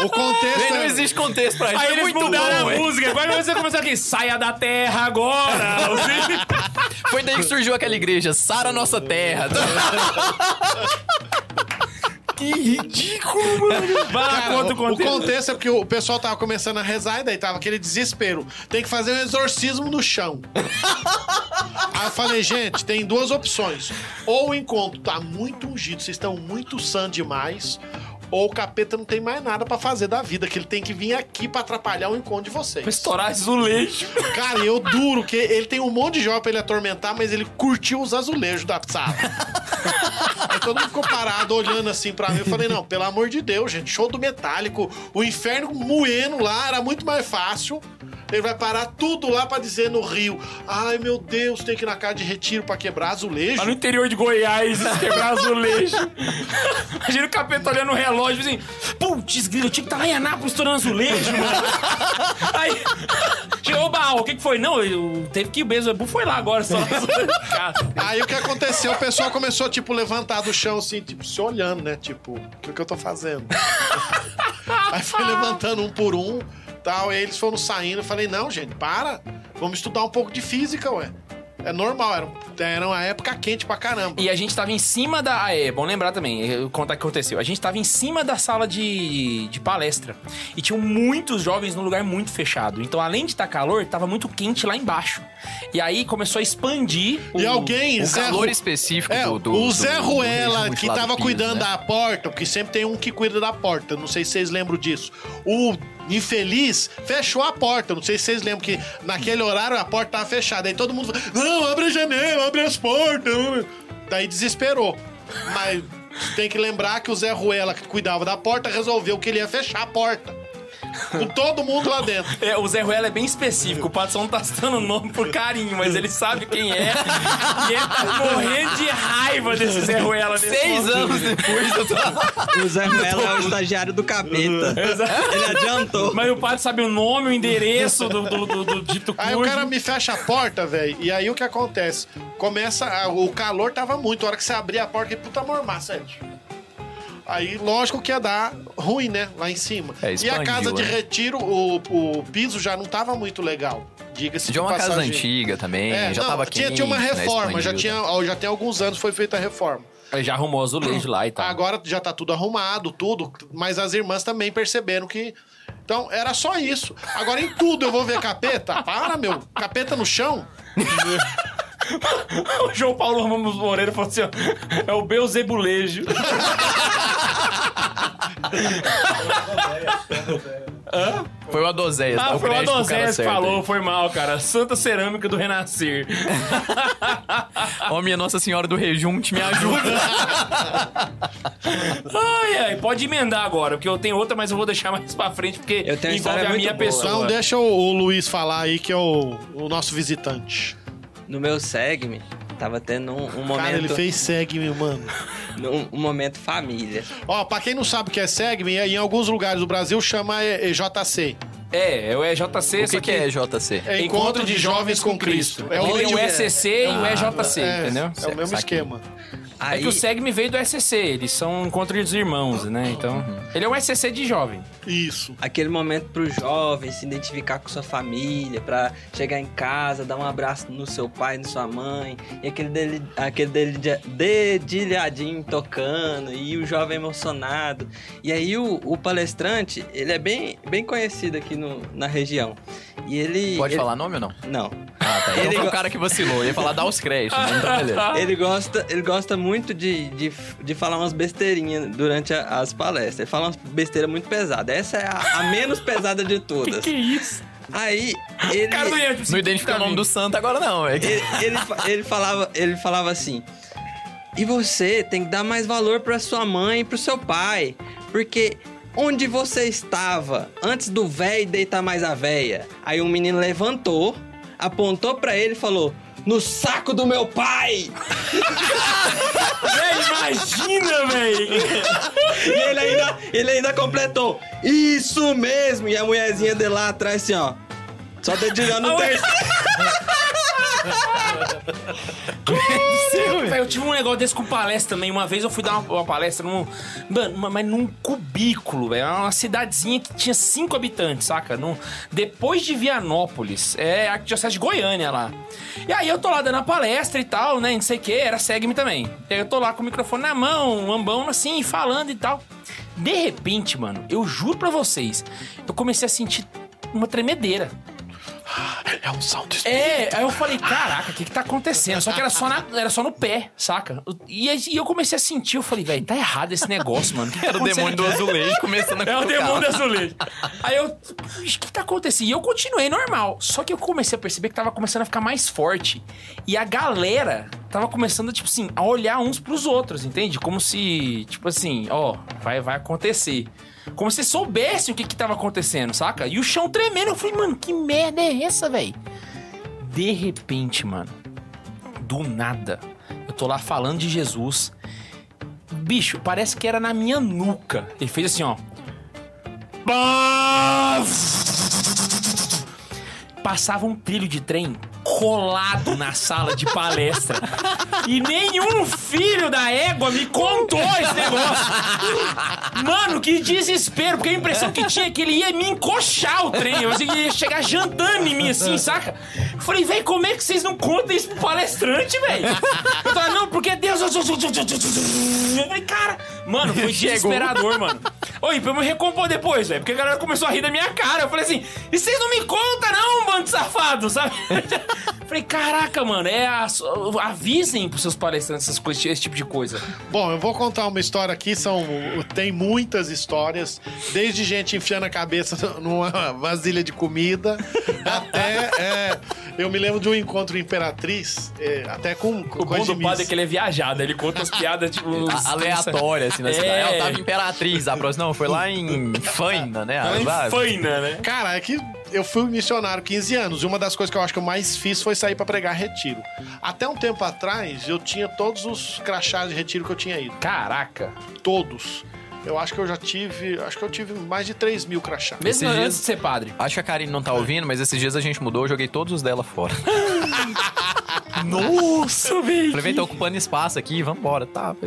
O contexto não é... existe contexto pra isso. Aí é eles muito mudaram bom, a música. Agora você começou aqui, saia da terra agora. Foi daí que surgiu aquela igreja, Sara Nossa Terra. que ridículo, mano. Vai Cara, conta o o, o contexto. contexto é porque o pessoal tava começando a rezar e daí tava aquele desespero. Tem que fazer um exorcismo no chão. Aí eu falei, gente, tem duas opções. Ou o encontro tá muito ungido, vocês estão muito sã demais, ou o capeta não tem mais nada pra fazer da vida, que ele tem que vir aqui pra atrapalhar o encontro de vocês. Pra estourar azulejo. Cara, eu duro, que ele tem um monte de joia pra ele atormentar, mas ele curtiu os azulejos da sala. Todo mundo ficou parado olhando assim pra mim. Eu falei, não, pelo amor de Deus, gente, show do metálico. O inferno moendo lá era muito mais fácil. Ele vai parar tudo lá pra dizer no Rio. Ai, meu Deus, tem que ir na casa de retiro pra quebrar azulejo. Lá no interior de Goiás, quebrar azulejo. Imagina o capeta olhando o relógio assim, putz, grilo, eu tinha que estar lá em Anápolis estourando azulejo, mano. Aí, chegou o baú, o que, que foi? Não, eu, teve que ir, o Beelzebub foi lá agora, só. Aí o que aconteceu? O pessoal começou, tipo, levantar do chão, assim, tipo, se olhando, né? Tipo, o que, que eu tô fazendo? Aí foi levantando um por um, tal, e eles foram saindo. Eu falei, não, gente, para. Vamos estudar um pouco de física, ué. É normal, era, era uma época quente pra caramba. E a gente tava em cima da. Ah, é bom lembrar também, contar o que aconteceu. A gente tava em cima da sala de, de palestra. E tinham muitos jovens num lugar muito fechado. Então, além de estar calor, tava muito quente lá embaixo. E aí começou a expandir. E o- alguém, O Zé calor Ru- específico É, do, do- o do- Zé do Ruela, regime que do tava piso, cuidando né? da porta, porque sempre tem um que cuida da porta, não sei se vocês lembram disso. O infeliz, fechou a porta. Não sei se vocês lembram que naquele horário a porta tava fechada. Aí todo mundo falou, não, abre a janela, abre as portas. abre." Daí desesperou. Mas tem que lembrar que o Zé Ruela, que cuidava da porta, resolveu que ele ia fechar a porta. Com todo mundo lá dentro. É, o Zé Ruela é bem específico. O não tá citando o nome por carinho, mas ele sabe quem é. e ele tá morrendo de raiva desse Zé Ruela nesse Seis momento. anos depois eu tô... O Zé Ruela é o estagiário do capeta. Ele adiantou. Mas o padre sabe o nome, o endereço do, do, do, do dito Aí o cara me fecha a porta, velho. E aí o que acontece? Começa. a- o calor tava muito. A hora que você abria a porta, que puta mormaça, Ed. Aí, lógico que ia dar ruim, né? Lá em cima. É, e a expandiu, casa de né? retiro, o, o piso já não tava muito legal. Diga-se De uma casa passagem. antiga também, É, já não, tava tinha, quente, tinha uma né, reforma, já, expandiu, tinha, tá. já tem alguns anos foi feita a reforma. Ele já arrumou azulejo lá e tal. Agora já tá tudo arrumado, tudo, mas as irmãs também perceberam que. Então, era só isso. Agora em tudo eu vou ver capeta? Para, meu. Capeta no chão? O João Paulo Ramos Moreira falou assim: ó, é o Beuzebulejo. Foi o Adozéias, dá Ah, foi o Adozés que falou, aí. foi mal, cara. Santa Cerâmica do Renascer. Ó, minha Nossa Senhora do Rejunte, me ajuda. ai, ai, pode emendar agora, porque eu tenho outra, mas eu vou deixar mais pra frente, porque Eu tenho envolve a minha boa. pessoa. Então deixa o, o Luiz falar aí, que é o, o nosso visitante. No meu segme, tava tendo um, um momento. Cara, ele fez segme, mano. Um, um momento família. Ó, pra quem não sabe o que é segme, em alguns lugares do Brasil chama é, é. É, é o EJC, O só que, que é JC? É Encontro de Jovens com Cristo. É o ECC e o EJC, é, entendeu? É o mesmo Saquei. esquema. É Aí, que o SEGME veio do SCC, eles são encontro dos irmãos, né? Então, ele é um SCC de jovem. Isso. aquele momento pro jovem se identificar com sua família, pra chegar em casa, dar um abraço no seu pai, na sua mãe, e aquele, dele, aquele dele, dedilhadinho tocando, e o jovem emocionado. E aí o, o palestrante, ele é bem, bem conhecido aqui no, na região. E ele. Pode ele- falar nome ou não? Não. Ah, tá. Então Ele foi o cara que vacilou. Ia falar dar os créditos, né? então beleza. Ele gosta, ele gosta muito de, de, de falar umas besteirinhas durante a- as palestras. Ele fala umas besteiras muito pesadas. Essa é a, a menos pesada de todas. Que isso? Aí, ele, Cara, não ia, Não identifica o nome do santo agora não, é que... ele, ele, ele falava, ele falava assim: E você tem que dar mais valor pra sua mãe e pro seu pai. Porque onde você estava antes do véi deitar mais a véia? Aí um menino levantou, apontou pra ele e falou: No saco do meu pai! Véi, imagina, véi! E ele ainda, ele ainda completou: Isso mesmo! E a mulherzinha dele lá atrás, assim, ó. Só dedilhando o terceiro. Véi, eu tive um negócio desse com palestra também. Uma vez eu fui dar uma, uma palestra num. Mano, mas num cubículo, velho. Era Uma cidadezinha que tinha cinco habitantes, saca? Num, depois de Vianópolis. É a diocese de Goiânia lá. E aí eu tô lá dando a palestra e tal, né? Não sei o que, era segue-me também. E aí eu tô lá com o microfone na mão, um ambão assim, falando e tal. De repente, mano, eu juro pra vocês, eu comecei a sentir uma tremedeira. É um salto É, aí eu falei, caraca, o que que tá acontecendo? Só que era só, na- era só no pé, saca? E, e eu comecei a sentir, eu falei, velho, tá errado esse negócio, mano. Era o demônio do azulejo começando a É o demônio do azulejo. Aí eu, o que tá acontecendo? E eu continuei normal. Só que eu comecei a perceber que tava começando a ficar mais forte. E a galera tava começando, tipo assim, a olhar uns pros outros, entende? Como se, tipo assim, ó, vai, vai acontecer. Como se soubessem o que que tava acontecendo, saca? E o chão tremendo. Eu falei, mano, que merda é essa, velho? De repente, mano, do nada, eu tô lá falando de Jesus. Bicho, parece que era na minha nuca. Ele fez assim, ó. Passava um trilho de trem colado na sala de palestra. E nenhum filho da égua me contou esse negócio. Mano, que desespero, porque a impressão que tinha é que ele ia me encoxar o trem. Eu ia chegar jantando em mim assim, saca? Eu falei, velho, como é que vocês não contam isso pro palestrante, velho? Eu falei, não, porque Deus. Eu falei, cara, mano, foi desesperador, mano. Oi, pra eu me recompor depois, velho, porque a galera começou a rir da minha cara. Eu falei assim, e vocês não me contam, não, bando safado, sabe? Falei, caraca, mano, é a, avisem pros seus palestrantes essas coisas, esse tipo de coisa. Bom, eu vou contar uma história aqui, são tem muitas histórias, desde gente enfiando a cabeça numa vasilha de comida, até é, eu me lembro de um encontro em Imperatriz, é, até com, com O bom do de padre é que ele é viajado, ele conta as piadas, tipo... os- A- Aleatória, assim, na É. cidade. Ela tava em Imperatriz, a próxima. Não, foi lá em Faina, né? Lá- é faina, né? Cara, é que eu fui missionário 15 anos e uma das coisas que eu acho que eu mais fiz foi sair pra pregar retiro. Até um tempo atrás, eu tinha todos os crachás de retiro que eu tinha ido. Caraca. Todos. Eu acho que eu já tive. Acho que eu tive mais de 3 mil crachás. Mesmo Esses antes dias- de ser padre. Acho que a Karine não tá ouvindo, mas esses dias a gente mudou, eu joguei todos os dela fora. Nossa, velho. Falei, tô ocupando espaço aqui, vambora. Tá.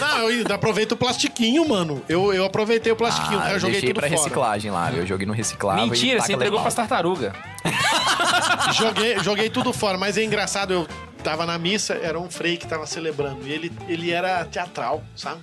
Não, eu aproveito o plastiquinho, mano. Eu, eu aproveitei o plastiquinho. Ah, eu joguei deixei tudo pra fora. reciclagem lá, eu joguei no reciclável. Mentira, e você entregou pras tartarugas. joguei, joguei tudo fora, mas é engraçado, eu tava na missa, era um frei que tava celebrando. E ele, ele era teatral, sabe?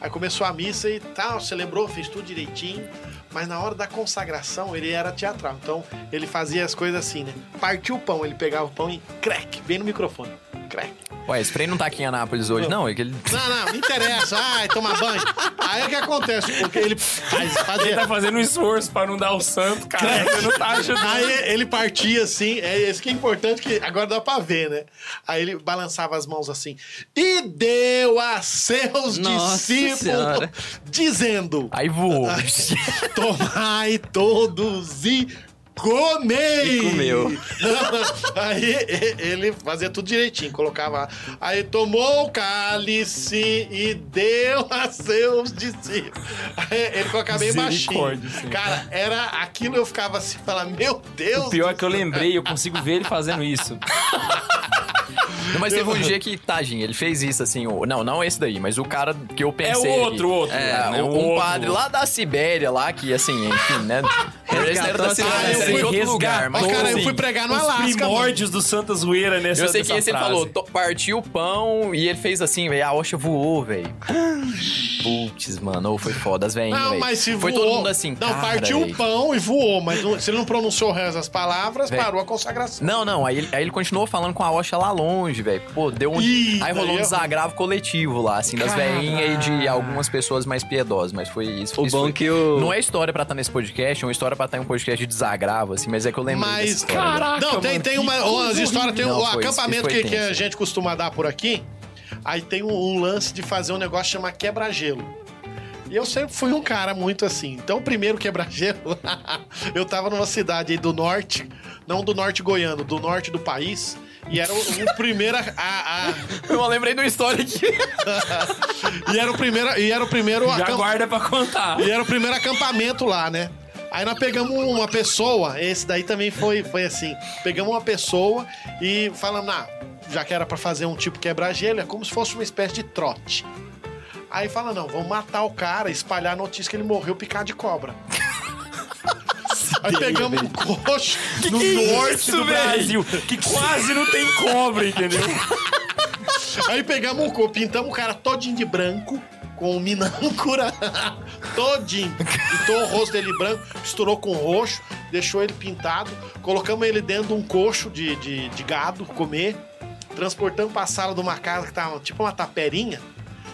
Aí começou a missa e tal, celebrou, fez tudo direitinho. Mas na hora da consagração, ele era teatral. Então, ele fazia as coisas assim, né? Partiu o pão, ele pegava o pão e crack, bem no microfone. Crack. Ué, esse Frei não tá aqui em Anápolis hoje, não? É que ele... Não, não, não interessa. Ai, tomar banho. Aí o que acontece? Porque ele faz, Ele tá fazendo um esforço pra não dar o santo, cara. Você não tá ajudando. Aí ele partia assim, é isso que é importante, que agora dá pra ver, né? Aí ele balançava as mãos assim, e deu a seus Nossa discípulos, Senhora. dizendo: Aí voou. Tomai todos e comei! E comeu. aí ele fazia tudo direitinho, colocava. Aí tomou o cálice e deu a seus discípulos. Aí ele colocava bem baixinho. Cara, era aquilo eu ficava assim, falando, meu Deus! O pior é que eu lembrei, eu consigo ver ele fazendo isso. Não, mas teve um dia que, tadinho, ele fez isso assim. o- Não, não esse daí, mas o cara que eu É pensei. o aqui. outro, o outro. É, né? um, O um outro. padre lá da Sibéria, lá, que assim, enfim, né? Era da Resgatou Sibéria, esse era de outro lugar. Mas, cara, eu assim, fui pregar no Os Alasca. primórdios do Santa Zoeira nessa Eu sei que esse ele falou, partiu o pão e ele fez assim, velho. A Osha voou, velho. Putz, mano, foi foda as velhinhas, Não, velho. mas se Foi voou. todo mundo assim, Não, cara, partiu o pão e voou, mas se ele não pronunciou o resto das palavras, Véi. parou a consagração. Não, não, aí ele, aí ele continuou falando com a Osha lá longe, velho. Pô, deu um. Ih, aí rolou um eu- desagravo coletivo lá, assim, das velhinhas e de algumas pessoas mais piedosas, mas foi isso. O isso bom foi- que o. Não é história pra estar nesse podcast, é uma história pra estar em um podcast de desagravo, assim, mas é que eu lembrei Mas, dessa história. Caraca, Não, tem, mano, tem uma, umas histórias, tem Não, foi- acampamento que, que a gente costuma dar por aqui. Aí tem um, um lance de fazer um negócio chamado quebra-gelo. E eu sempre fui um cara muito assim. Então, o primeiro quebra-gelo, eu tava numa cidade aí do norte, não do norte goiano, do norte do país. E era o, o primeiro a, a- Eu lembrei de uma história aqui. e era o primeiro e era o primeiro Já acamp- guarda pra contar. E era o primeiro acampamento lá, né? Aí nós pegamos uma pessoa, esse daí também foi, foi assim. Pegamos uma pessoa e falamos, ah, já que era pra fazer um tipo quebra-gelo, é como se fosse uma espécie de trote. Aí fala, não, vamos matar o cara, espalhar a notícia que ele morreu picado de cobra. Aí pegamos um coxo no no norte do Brasil, que quase não tem cobra, entendeu? Aí pegamos o corpo, pintamos o cara todinho de branco, com minâncora, todinho. Pintou o rosto dele branco, misturou com roxo, deixou ele pintado, colocamos ele dentro de um coxo de, de, de gado, comer, transportamos pra sala de uma casa que tava tipo uma taperinha,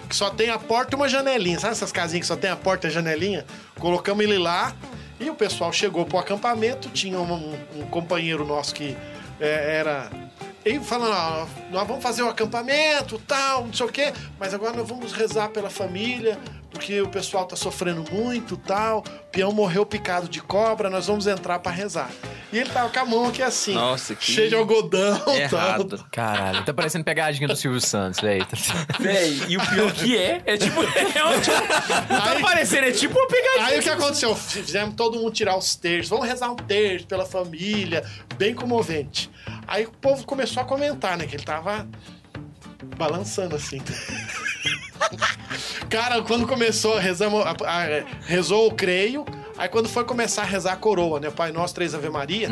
que só tem a porta e uma janelinha. Sabe essas casinhas que só tem a porta e a janelinha? Colocamos ele lá e o pessoal chegou pro acampamento, tinha um, um- um companheiro nosso que é, era ele falando, ó, nós vamos fazer o acampamento, tal, não sei o quê, mas agora nós vamos rezar pela família, porque o pessoal tá sofrendo muito, tal. O peão morreu picado de cobra, nós vamos entrar pra rezar. E ele tava com a mão aqui assim, Nossa, que cheio de algodão, tal. Errado. Caralho, tá parecendo pegadinha do Silvio Santos, velho. Véi, e o pior que é, é tipo. É um, tipo não tá Aí- parecendo, é tipo uma pegadinha. Aí o que aconteceu? Fizemos todo mundo tirar os terços. Vamos rezar um terço pela família. Bem comovente. Aí o povo começou a comentar, né? Que ele tava balançando assim. Cara, quando começou, rezamos, a- a- rezou o creio. Aí quando foi começar a rezar a coroa, né? Pai Nosso, Três Ave Maria.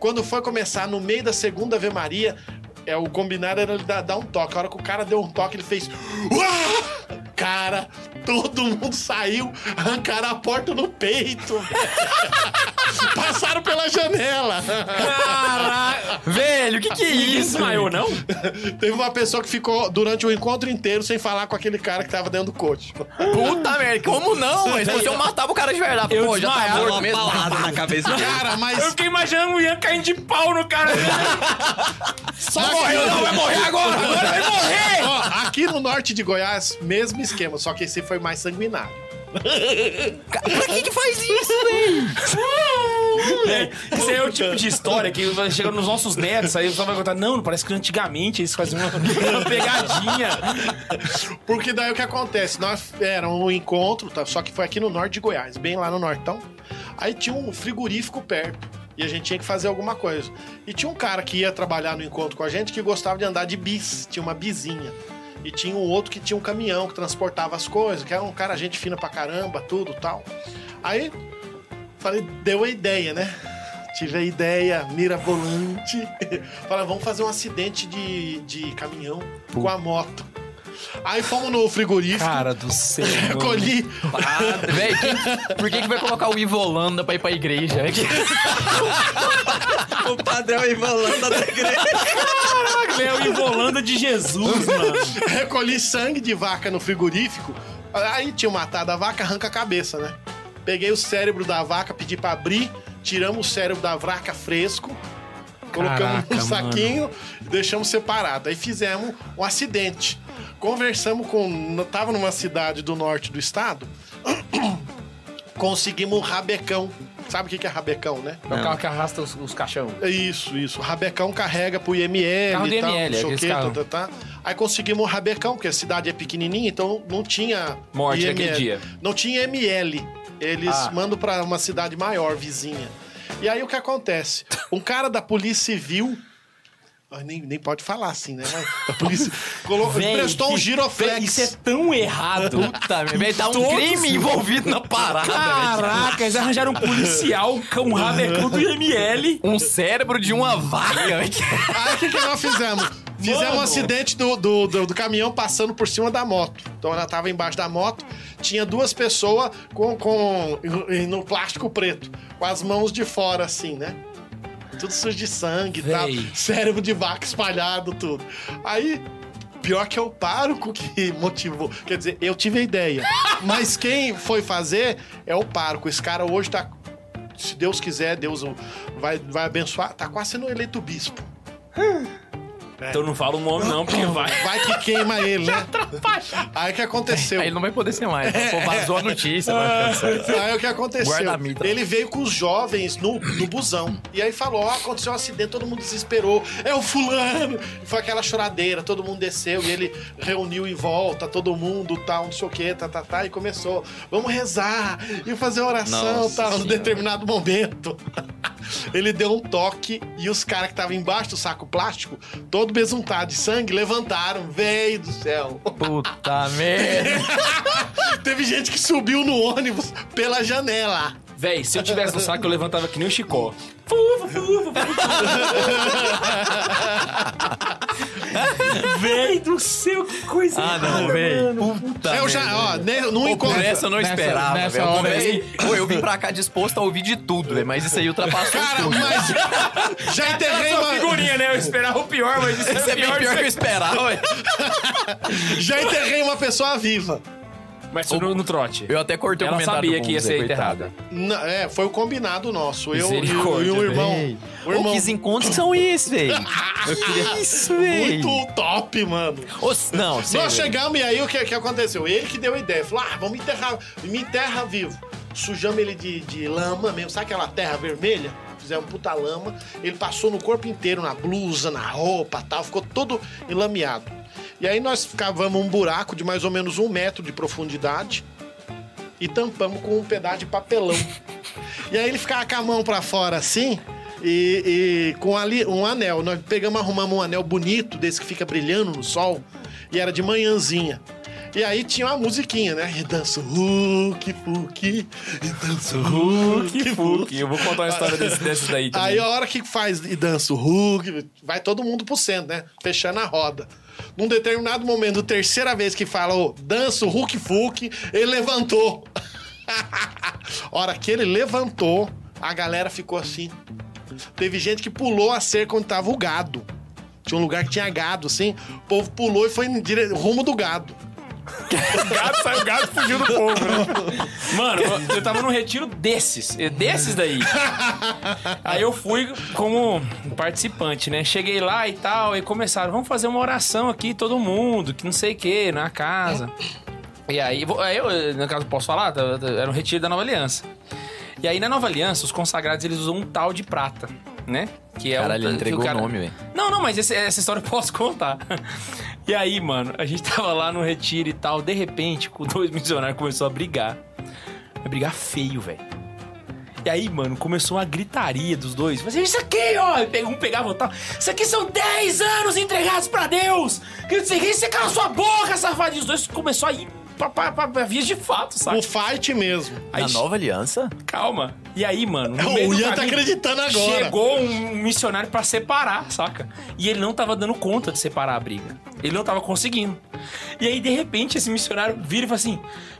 Quando foi começar no meio da segunda Ave Maria, é, o combinado era ele dar, dar um toque. A hora que o cara deu um toque, ele fez. Uá! Cara, todo mundo saiu, arrancaram a porta no peito. Passaram pela janela. Caraca! Velho, que que é isso? desmaiou, não? Teve uma pessoa que ficou durante o encontro inteiro sem falar com aquele cara que tava dentro do coach. Puta merda, como não? Mas se eu matava o cara de verdade, Eu pô, já tá morto mesmo. paulada na cabeça dele. Cara, Eu mas fiquei imaginando o Ian caindo de pau no cara. Só morreu, não, vai morrer agora, agora vai morrer! ó, aqui no norte de Goiás, mesmo esquema, só que esse foi mais sanguinário. Pra que que faz isso, velho? É, Isso aí é o tipo de história que vai chegar nos nossos netos, aí só vai contar, não, parece que antigamente eles faziam uma, uma pegadinha. Porque daí o que acontece? Nós era um encontro, tá? só que foi aqui no norte de Goiás, bem lá no nortão. Aí tinha um frigorífico perto. E a gente tinha que fazer alguma coisa. E tinha um cara que ia trabalhar no encontro com a gente que gostava de andar de bis. Tinha uma bizinha. E tinha um outro que tinha um caminhão que transportava as coisas, que era um cara gente fina pra caramba, tudo tal. Aí, falei, deu a ideia, né? Tive a ideia mirabolante. Falei, vamos fazer um acidente de, de caminhão com a moto. Aí fomos no frigorífico. Cara do céu. mano. Colhi. Velho, quem- por que que vai colocar o Ivo Holanda pra ir pra igreja? O padrão Ivolanda da igreja. Caraca, é o Ivolanda de Jesus, mano. Recolhi sangue de vaca no frigorífico. Aí tinha matado a vaca, arranca a cabeça, né? Peguei o cérebro da vaca, pedi pra abrir, tiramos o cérebro da vaca fresco, colocamos Caraca, num saquinho e deixamos separado. Aí fizemos um acidente. Conversamos com. Tava numa cidade do norte do estado. Conseguimos um rabecão. Sabe o que é rabecão, né? É o carro que arrasta os, os caixão. É Isso, isso. O Rabecão carrega pro IML Carro e tal, IML, não sei o aqueles quê, carros. tá, tá, tá. Aí conseguimos o Rabecão, porque a cidade é pequenininha, então não tinha... Morte IML. naquele dia. Não tinha ML. Eles Ah. mandam pra uma cidade maior, vizinha. E aí o que acontece? Um cara da Polícia Civil... Ah, Nem, nem pode falar assim, né? A polícia colo... Véi, prestou um que- giroflex. véi, Isso é tão errado. Puta merda, velho, tá um Todos- crime envolvido na parada, velho. Caraca, eles arranjaram um policial com um rabecão do IML. Um cérebro de uma vaca. Aí o que, que nós fizemos? Fizemos Mano. um acidente do, do, do, do caminhão passando por cima da moto. Então ela tava embaixo da moto, tinha duas pessoas com, com no plástico preto, com as mãos de fora, assim, né? Tudo sujo de sangue e tal. Cérebro de vaca espalhado, tudo. Aí. Pior que é o pároco que motivou. Quer dizer, eu tive a ideia. Mas quem foi fazer é o pároco. Esse cara hoje tá. Se Deus quiser, Deus o- vai, vai abençoar. Tá quase sendo eleito bispo. Então não fala o nome não, porque vai. Vai que queima ele, né? Aí o que aconteceu? Aí ele não vai poder ser mais. Pô, vazou a notícia, vai ficar certo. Aí o que aconteceu? Ele veio com os jovens no, no busão. E aí falou: Ó, aconteceu um acidente, todo mundo desesperou. É o fulano! Foi aquela choradeira, todo mundo desceu e ele reuniu em volta, todo mundo, tal, não sei o que, tá, tá, tá, e começou. Vamos rezar e fazer oração, Nossa tal, num determinado momento. Ele deu um toque e os caras que estavam embaixo do saco plástico, todo besuntado de sangue, levantaram. Véi do céu. Puta merda. Teve gente que subiu no ônibus pela janela. Véi, se eu tivesse no saco, eu levantava que nem o Chicó. Véi do céu, que coisa Ah, não, velho. mano. Puta eu já, ó, né, num Pô, encontro. essa eu não nessa- esperava, nessa velho. Eu hora confesso que- Pô, eu vim pra cá disposto a ouvir de tudo, velho. Mas isso aí ultrapassou Cara, tudo. mas já enterrei uma, figurinha, né? Eu esperava o pior, mas isso Isso é é bem pior. pior que eu esperava, velho. já enterrei uma pessoa viva. Mas foi no, no trote. Eu até cortei o Ela comentário sabia do que ia ser enterrada. é, foi o combinado nosso. Eu, e o irmão. O Ô, irmão que encontros que são esses, velho? Que isso, velho? muito top, mano. Ô, Não, sério. Nós chegamos e aí o que, que aconteceu? Ele que deu a ideia. Falou: ah, vamos enterrar. Me enterra vivo. Sujamos ele de, de lama mesmo. Sabe aquela terra vermelha? Fizemos puta lama. Ele passou no corpo inteiro, na blusa, na roupa tal. Ficou todo enlameado. E aí nós cavamos um buraco de mais ou menos um metro de profundidade e tampamos com um pedaço de papelão. E aí ele ficava com a mão pra fora assim e, e com ali um anel. Nós pegamos, arrumamos um anel bonito desse que fica brilhando no sol e era de manhãzinha. E aí tinha uma musiquinha, né? E danço Hulk, Fuki, e danço Hulk, Fuki. Eu vou contar uma história desse, desses daí também. Aí a hora que faz e dança o Hulk, vai todo mundo pro centro, né? Fechando a roda. Num determinado momento, terceira vez que fala, ô, dança o Hulk Fuki, ele levantou. hora que ele levantou, a galera ficou assim. Teve gente que pulou a cerca onde tava o gado. Tinha um lugar que tinha gado, assim. O povo pulou e foi em dire... rumo do gado. O gato saiu, o gato fugiu do povo, né? Mano, eu, tava num retiro desses, eh, desses daí. Aí eu fui como participante, né? Cheguei lá e tal, e começaram, vamos fazer uma oração aqui, todo mundo, que não sei o que, na casa. E aí, eu, no caso, posso falar? Tá- tá- Era um retiro da Nova Aliança. E aí, na Nova Aliança, os consagrados, eles usam um tal de prata, né? Que é Caralho, o, ele que entregou o cara- nome, velho. Não, não, mas esse- essa história eu posso contar. E aí, mano, a gente tava lá no retiro e tal, de repente, com dois missionários começou a brigar. A brigar feio, velho. E aí, mano, começou uma gritaria dos dois. Mas isso aqui, ó! Um pegava o tal. Isso aqui são 10 anos entregados pra Deus! Que não sei o que, você cala sua boca, safado! E os dois começou a ir pra, pra, pra, pra vias de fato, sabe? O fight mesmo. Aí, Na nova aliança? Calma. E aí, mano. no meio o do Ian tá caminho, acreditando agora. Chegou um missionário pra separar, saca? E ele não tava dando conta de separar a briga. Ele não tava conseguindo. E aí, de repente, esse missionário vira e fala assim: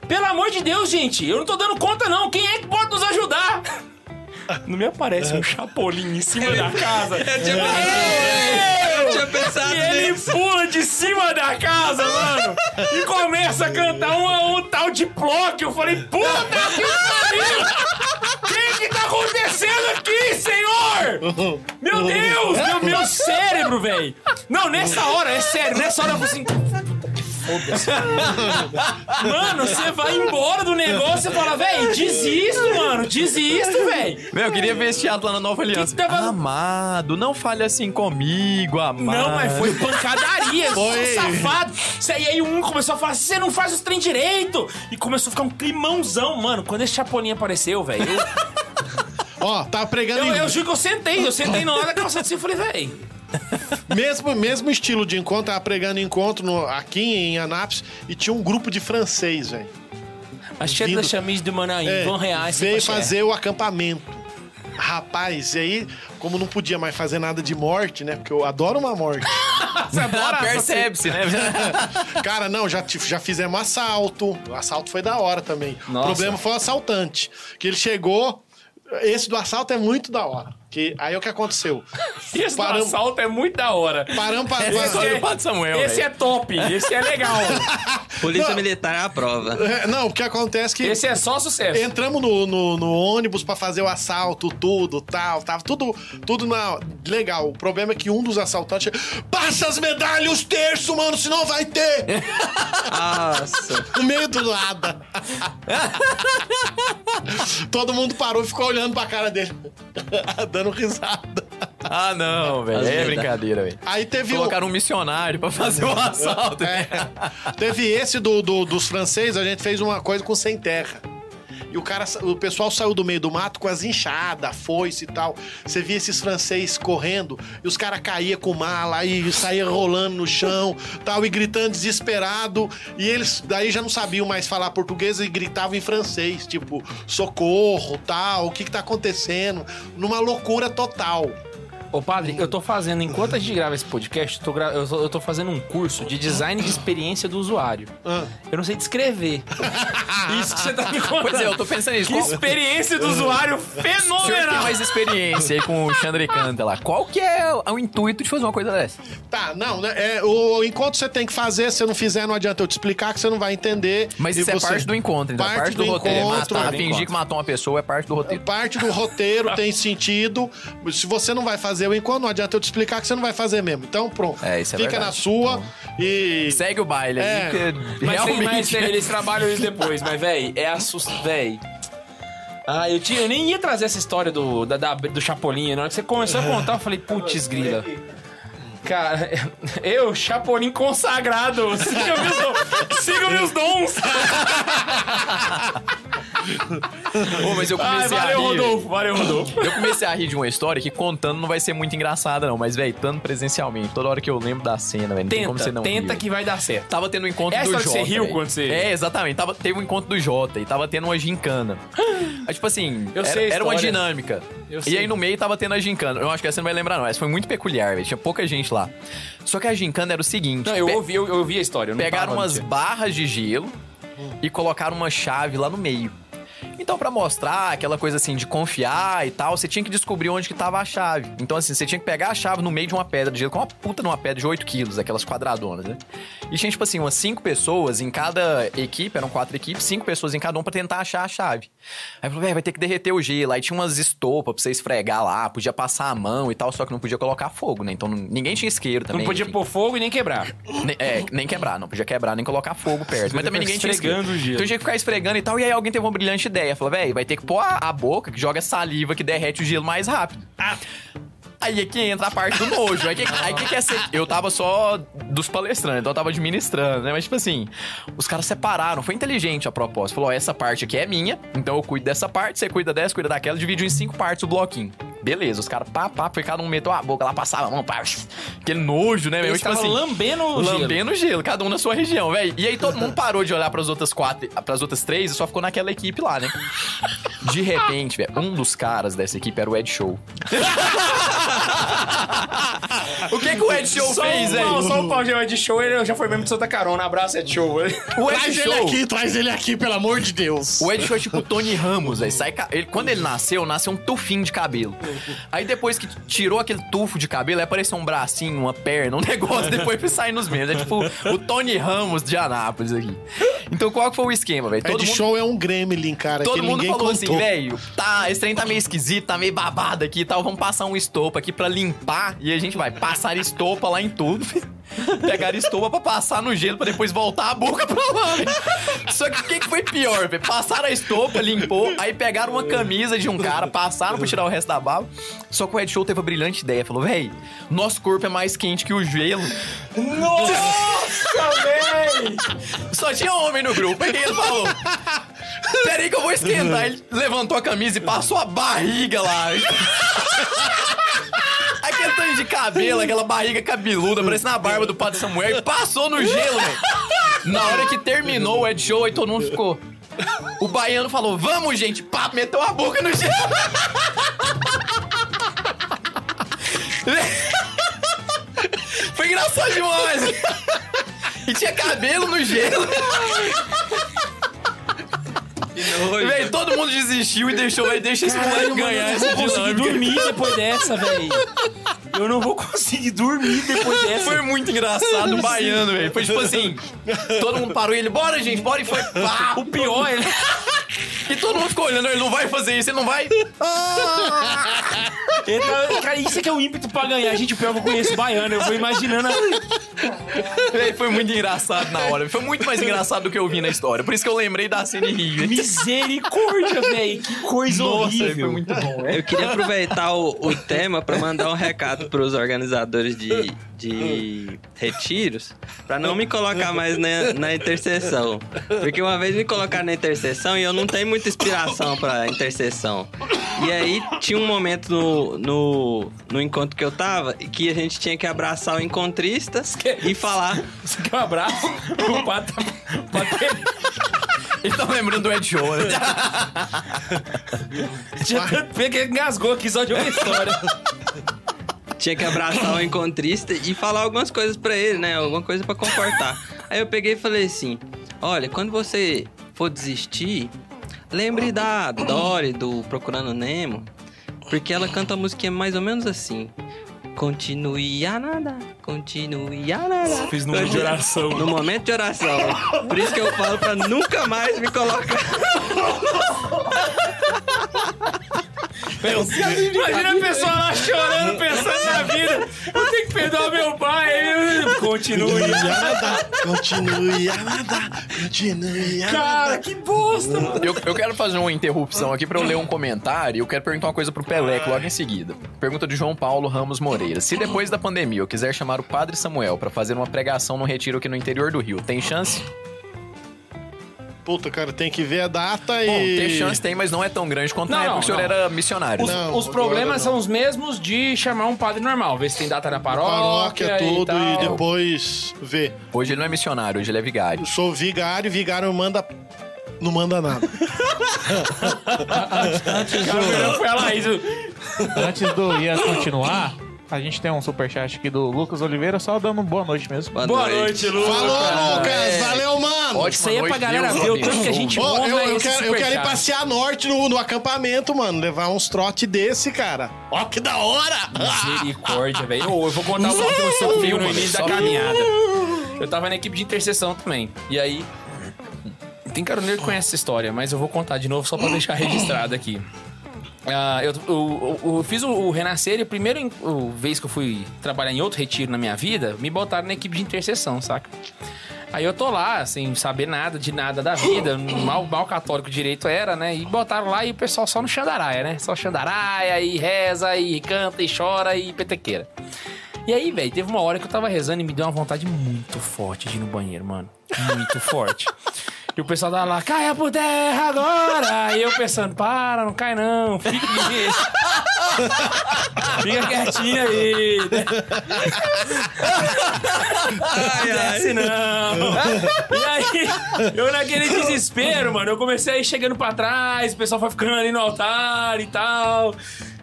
Pelo amor de Deus, gente, eu não tô dando conta, não. Quem é que pode nos ajudar? Não me aparece um chapolim em cima da casa. Eu tinha, Eu! eu tinha pensado E ele nisso. pula de cima da casa, mano, e começa a cantar um, um tal de bloco. Eu falei, puta que pariu! O que que tá acontecendo aqui, senhor? Meu Deus, meu, meu cérebro, velho. Não, nessa hora, é sério, nessa hora eu falei assim... Foda-se. Mano, você vai embora do negócio e fala, velho, desisto, mano, desisto, velho. Meu, eu queria ver esse teatro lá na Nova Aliança. que tava- Amado, não fale assim comigo, amado. Não, mas foi pancadaria, Foi. safado. E aí um começou a falar assim, você não faz os trem direito. E começou a ficar um climãozão, mano. Quando esse Chapolin apareceu, velho, eu, Ó, tava pregando eu, em- eu juro que eu sentei. Eu sentei na hora da calça assim e falei, velho... Mesmo, mesmo estilo de encontro, tava pregando encontro no- aqui em Anápolis e tinha um grupo de francês, velho. A chefe Vindo- da chamise do Manaim, É, Van Reais. veio fazer o acampamento. Rapaz, e aí, como não podia mais fazer nada de morte, né? Porque eu adoro uma morte. Você adora percebe-se, né? Cara, não, já, já fizemos assalto. O assalto foi da hora também. Nossa. O problema foi o assaltante. Que ele chegou. Esse do assalto é muito da hora. Que, aí o que aconteceu? Esse do Paramos- assalto é muito da hora. Paramos pra. História do Padre Samuel, Esse é top, esse é legal. Polícia Não. Militar é a prova. É, Não, o que acontece é que. Esse é só sucesso. Entramos no, no, no ônibus pra fazer o assalto, tudo, tal, tava tudo, tudo na, legal. O problema é que um dos assaltantes passa as medalhas, os terços, mano, senão vai ter Nossa. no meio do nada. Todo mundo parou e ficou olhando pra cara dele, dando risada. Ah, não, velho. É brincadeira, velho. Aí teve o, Colocaram um missionário pra fazer o assalto. É. Teve esse do, do- dos franceses, a gente fez uma coisa com sem terra. E o cara, o pessoal saiu do meio do mato com as enxadas, foice e tal. Você via esses franceses correndo e os caras caíam com mala e saía rolando no chão, tal, e gritando desesperado. E eles daí já não sabiam mais falar português e gritavam em francês, tipo, socorro, tal, o que que tá acontecendo? Numa loucura total. Ô, padre, eu tô fazendo, enquanto a gente grava esse podcast, eu tô, gra- eu tô- eu tô fazendo um curso de design de experiência do usuário. Ah. Eu não sei descrever. Isso que você tá me contando. Pois é, eu tô pensando nisso. Que Qual- experiência do usuário O senhor tem fenomenal. mais experiência aí com o Xandre Canta lá. Qual que é o intuito de fazer uma coisa dessa? Tá, não, né? É, o encontro você tem que fazer, se não fizer, não adianta eu te explicar que você não vai entender. Mas isso você- é parte do encontro, então. é Parte parte do, do roteiro. É encontro. matar, fingir encontro. que matou uma pessoa é parte do roteiro. Parte do roteiro tem sentido. Se você não vai fazer o encontro, não adianta eu te explicar que você não vai fazer mesmo. Então, pronto. É, isso é Fica verdade. na sua e. Segue o baile É. porque Mas, tem- realmente... mas eles trabalham isso depois, mas, véi, é assustador. Véi. Ah, eu, tinha, eu nem ia trazer essa história do, da, da- do Chapolin. Na hora que você começou a contar, eu falei, putz, grila. Cara, eu, Chapolin consagrado, siga meus, dons- siga meus dons. Ô, mas eu Ai, comecei a valeu, rir. Rodolfo, valeu, Rodolfo. Eu comecei a rir de uma história que contando não vai ser muito engraçada, não. Mas, velho, estando presencialmente, toda hora que eu lembro da cena, velho, não tem como você não tenta rir. que vai dar certo. Tava tendo um encontro É a do Jota. você riu velho. quando você- É, exatamente. Tava, teve um encontro do Jota e tava tendo uma gincana. Aí, tipo assim, Eu era, sei a era uma dinâmica. Eu e sei. aí no meio tava tendo a gincana. Eu acho que essa você não vai lembrar, não. Essa foi muito peculiar, velho. Tinha pouca gente lá. Só que a gincana era o seguinte: Não, eu pe- ouvi, eu, eu ouvi a história. eu não pegaram tava, umas barras de gelo e colocaram uma chave lá no meio. Então, pra mostrar aquela coisa assim de confiar e tal, você tinha que descobrir onde que tava a chave. Então, assim, você tinha que pegar a chave no meio de uma pedra de gelo, com uma puta numa pedra de 8 quilos, aquelas quadradonas, né? E tinha, tipo assim, umas 5 pessoas em cada equipe, eram quatro equipes, 5 pessoas em cada um pra tentar achar a chave. Aí falou, velho, vai ter que derreter o gelo. Aí tinha umas estopas pra você esfregar lá, podia passar a mão e tal, só que não podia colocar fogo, né? Então não- ninguém tinha isqueiro também. Não podia enfim. pôr fogo e nem quebrar. Ne- É, nem quebrar, não podia quebrar, nem colocar fogo perto. Mas também ninguém tinha isqueiro. o gelo. Então tinha que ficar esfregando e tal. E aí alguém teve uma brilhante ideia. Falou, velho, vai ter que pôr a, a boca que joga saliva que derrete o gelo mais rápido. Aí é que entra a parte do nojo. Aí que, aí que, que é ser. Eu tava só dos palestrantes, então eu tava administrando, né? Mas, tipo assim, os caras separaram. Foi inteligente a proposta. Falou: ó, essa parte aqui é minha, então eu cuido dessa parte, você cuida dessa, cuida daquela, dividiu em cinco partes o bloquinho. Beleza, os caras, pá, pá, foi cada um meteu a boca lá, passava a mão, pá, aquele nojo, né? meu? Eles Tipo assim, lambendo o gelo. Lambendo gelo, cada um na sua região, velho. E aí todo mundo parou de olhar pras outras quatro, pras outras três e só ficou naquela equipe lá, né? De repente, velho, um dos caras dessa equipe era o Ed Show. o que que o Ed Show Só fez, um velho? só um pau de Ed Show, ele já foi mesmo de Santa Carona. Abraço, Ed Show. O Ed Traz ele Show... aqui, traz ele aqui, pelo amor de Deus. O Ed Show é tipo o Tony Ramos, velho. Sai ele- Quando ele nasceu, nasceu um tufinho de cabelo. Aí depois que tirou aquele tufo de cabelo, aí apareceu um bracinho, uma perna, um negócio, depois foi sair nos memes. É tipo o Tony Ramos de Anápolis aqui. Então qual que foi o esquema, velho? Ed Show é um Gremlin, cara, Todo mundo falou contou. assim, velho, tá, esse trem tá meio esquisito, tá meio babado aqui e tal, vamos passar um estopa aqui pra limpar e a gente vai passar estopa lá em tudo. Pegar estopa pra passar no gelo pra depois voltar a boca pra lá. Só que o que, que foi pior, velho? Passaram a estopa, limpou, aí pegaram uma camisa de um cara, passaram pra tirar o resto da baba. Só que o Ed Show teve a brilhante ideia, falou, velho, nosso corpo é mais quente que o gelo. Nossa, véi! Só tinha homem no grupo. Aí ele falou: Peraí que eu vou esquentar. Ele levantou a camisa e passou a barriga lá. Aquele tanto de cabelo, aquela barriga cabeluda, parecendo a barba do Padre Samuel, e passou no gelo, velho. Na hora que terminou o Ed Show, aí todo mundo ficou. O baiano falou: Vamos, gente, pá, meteu a boca no gelo. Foi engraçado demais. E tinha cabelo no gelo. Véi, todo mundo desistiu e deixou, véi, deixa esse moleque ganhar essa Eu não vou conseguir dinâmica. dormir depois dessa, velho. Eu não vou conseguir dormir depois dessa. Foi muito engraçado o baiano, velho. Foi tipo assim, todo mundo parou e ele, bora, gente, bora, e foi pá. O pior é... E todo mundo ficou olhando, ele não vai fazer isso, ele não vai... Ele tá- Cara, isso é que é o ímpeto pra ganhar. Gente, o pior que eu conheço baiano. Eu vou imaginando... a- Véi, foi muito engraçado na hora. Foi muito mais engraçado do que eu vi na história. Por isso que eu lembrei da cena e ri. Misericórdia, velho. Que coisa Nossa, horrível. foi muito bom. Eu queria aproveitar o, o tema pra mandar um recado pros organizadores de, de retiros pra não me colocar mais na, na interseção. Porque uma vez me colocaram na interseção e eu não tenho muita inspiração pra interseção. E aí tinha um momento no, no, no encontro que eu tava que a gente tinha que abraçar o encontrista e falar. Você quer um abraço? O pato... pato- Eles estão lembrando do Ed Show, né? Tinha tanto que engasgou aqui só de uma história. tinha que abraçar o encontrista e falar algumas coisas pra ele, né? Alguma coisa pra confortar. Aí eu peguei e falei assim: Olha, quando você for desistir, lembre da Dory do Procurando Nemo, porque ela canta a musiquinha mais ou menos assim. Continue a nadar, continue a nadar. Fiz no momento de oração. No momento de oração. Por isso que eu falo pra nunca mais me colocar. Imagina a pessoa lá chorando, pensando na vida. Eu tenho que perdoar meu pai. Continue. A nadar, continue a nadar, continue a Cara, nadar. que bosta, mano. Eu, eu quero fazer uma interrupção aqui pra eu ler um comentário e eu quero perguntar uma coisa pro Pelé logo em seguida. Pergunta de João Paulo Ramos Moreira. Se depois da pandemia eu quiser chamar o Padre Samuel pra fazer uma pregação no retiro aqui no interior do Rio, tem chance? Puta, cara, tem que ver a data e... Bom, tem chance, tem, mas não é tão grande quanto Não, na época não, que o senhor não. era missionário. Os? Não, os problemas não. são os mesmos de chamar um padre normal. Ver se tem data na paróquia. Paróquia, tudo, tal. e depois ver. Hoje ele não é missionário, hoje ele é vigário. Eu sou vigário, vigário manda... Não manda nada. O cara virou pra ela aí. Antes do Ian continuar, A gente tem um superchat aqui do Lucas Oliveira, só dando boa noite mesmo. Boa, Boa noite, Lucas. Falou, Lucas! Valeu, mano! Isso aí é pra noite, galera ver o tanto que a gente honra eu, eu quero, eu quero ir passear norte no, no acampamento, mano. Levar uns trote desse, cara. Ó, que da hora! Misericórdia, velho. Eu vou contar o que aconteceu comigo no início da caminhada. Eu tava na equipe de intercessão também. E aí. Tem caroneiro que conhece essa história, mas eu vou contar de novo só pra deixar registrado aqui. Ah, eu, eu- eu- eu fiz o, o Renascer e a primeira em- o vez que eu fui trabalhar em outro retiro na minha vida, me botaram na equipe de intercessão, saca? Aí eu tô lá, sem saber nada de nada da vida, mal, mal católico direito era, né? E botaram lá e o pessoal só no xandaraia, né? Só xandaraia, e reza, e canta, e chora, e petequeira. E aí, velho, teve uma hora que eu tava rezando e me deu uma vontade muito forte de ir no banheiro, mano. Muito forte. E o pessoal tava lá, caia por terra agora! E eu pensando, para, não cai não, fica. Fica quietinho aí. Ai, desce não. E aí, eu naquele desespero, mano, eu comecei a ir chegando pra trás, o pessoal foi ficando ali no altar e tal.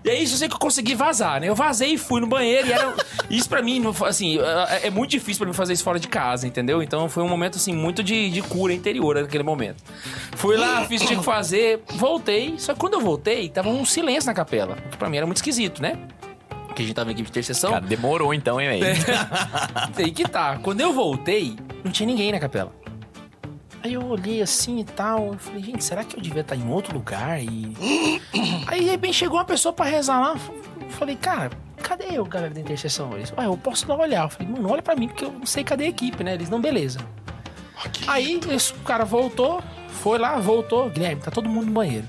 E aí, eu sei que eu consegui vazar, né? Eu vazei e fui no banheiro e era... Isso pra mim, assim, é é muito difícil pra mim fazer isso fora de casa, entendeu? Então foi um momento, assim, muito de, de cura interior naquele momento. Fui lá, fiz o que tinha que fazer, voltei. Só que quando eu voltei, tava um silêncio na capela. Que pra mim era muito esquisito, né? Porque a gente tava em equipe de intercessão. Cara, demorou então, hein, velho? Aí que tá. Quando eu voltei, não tinha ninguém na capela. Aí eu olhei assim e tal. Eu falei, gente, será que eu devia estar em outro lugar? E. Aí de repente chegou uma pessoa pra rezar lá. Eu falei, cara, cadê eu, galera da intercessão? Eles, ué, eu posso lá olhar. Eu falei, mano, olha pra mim, porque eu não sei cadê a equipe, né? Eles, não, beleza. Aí esse cara voltou, foi lá, voltou. Guilherme, tá todo mundo no banheiro.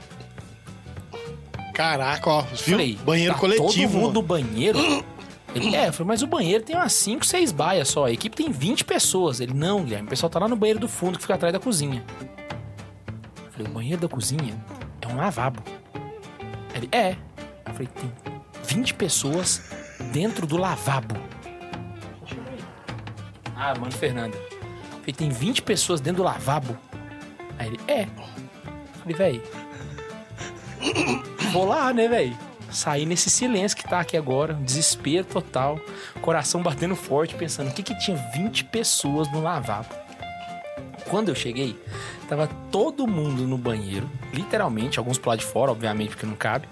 Caraca, ó, viu? Falei, banheiro tá coletivo. Todo mundo no banheiro? Ele, é, falei, mas o banheiro tem umas 5, 6 baias só. A equipe tem 20 pessoas. Ele, não, Guilherme, o pessoal tá lá no banheiro do fundo que fica atrás da cozinha. Eu falei, o banheiro da cozinha é um lavabo. Ele, é. Eu falei, tem 20 pessoas dentro do lavabo. Ah, mano, Fernanda. Eu falei, tem 20 pessoas dentro do lavabo. Aí ele, é. Eu falei, véi. Vou lá, né, véi? Saí nesse silêncio que tá aqui agora, desespero total, coração batendo forte, pensando o que que tinha 20 pessoas no lavabo. Quando eu cheguei, tava todo mundo no banheiro, literalmente, alguns pro lado de fora, obviamente, porque não cabe,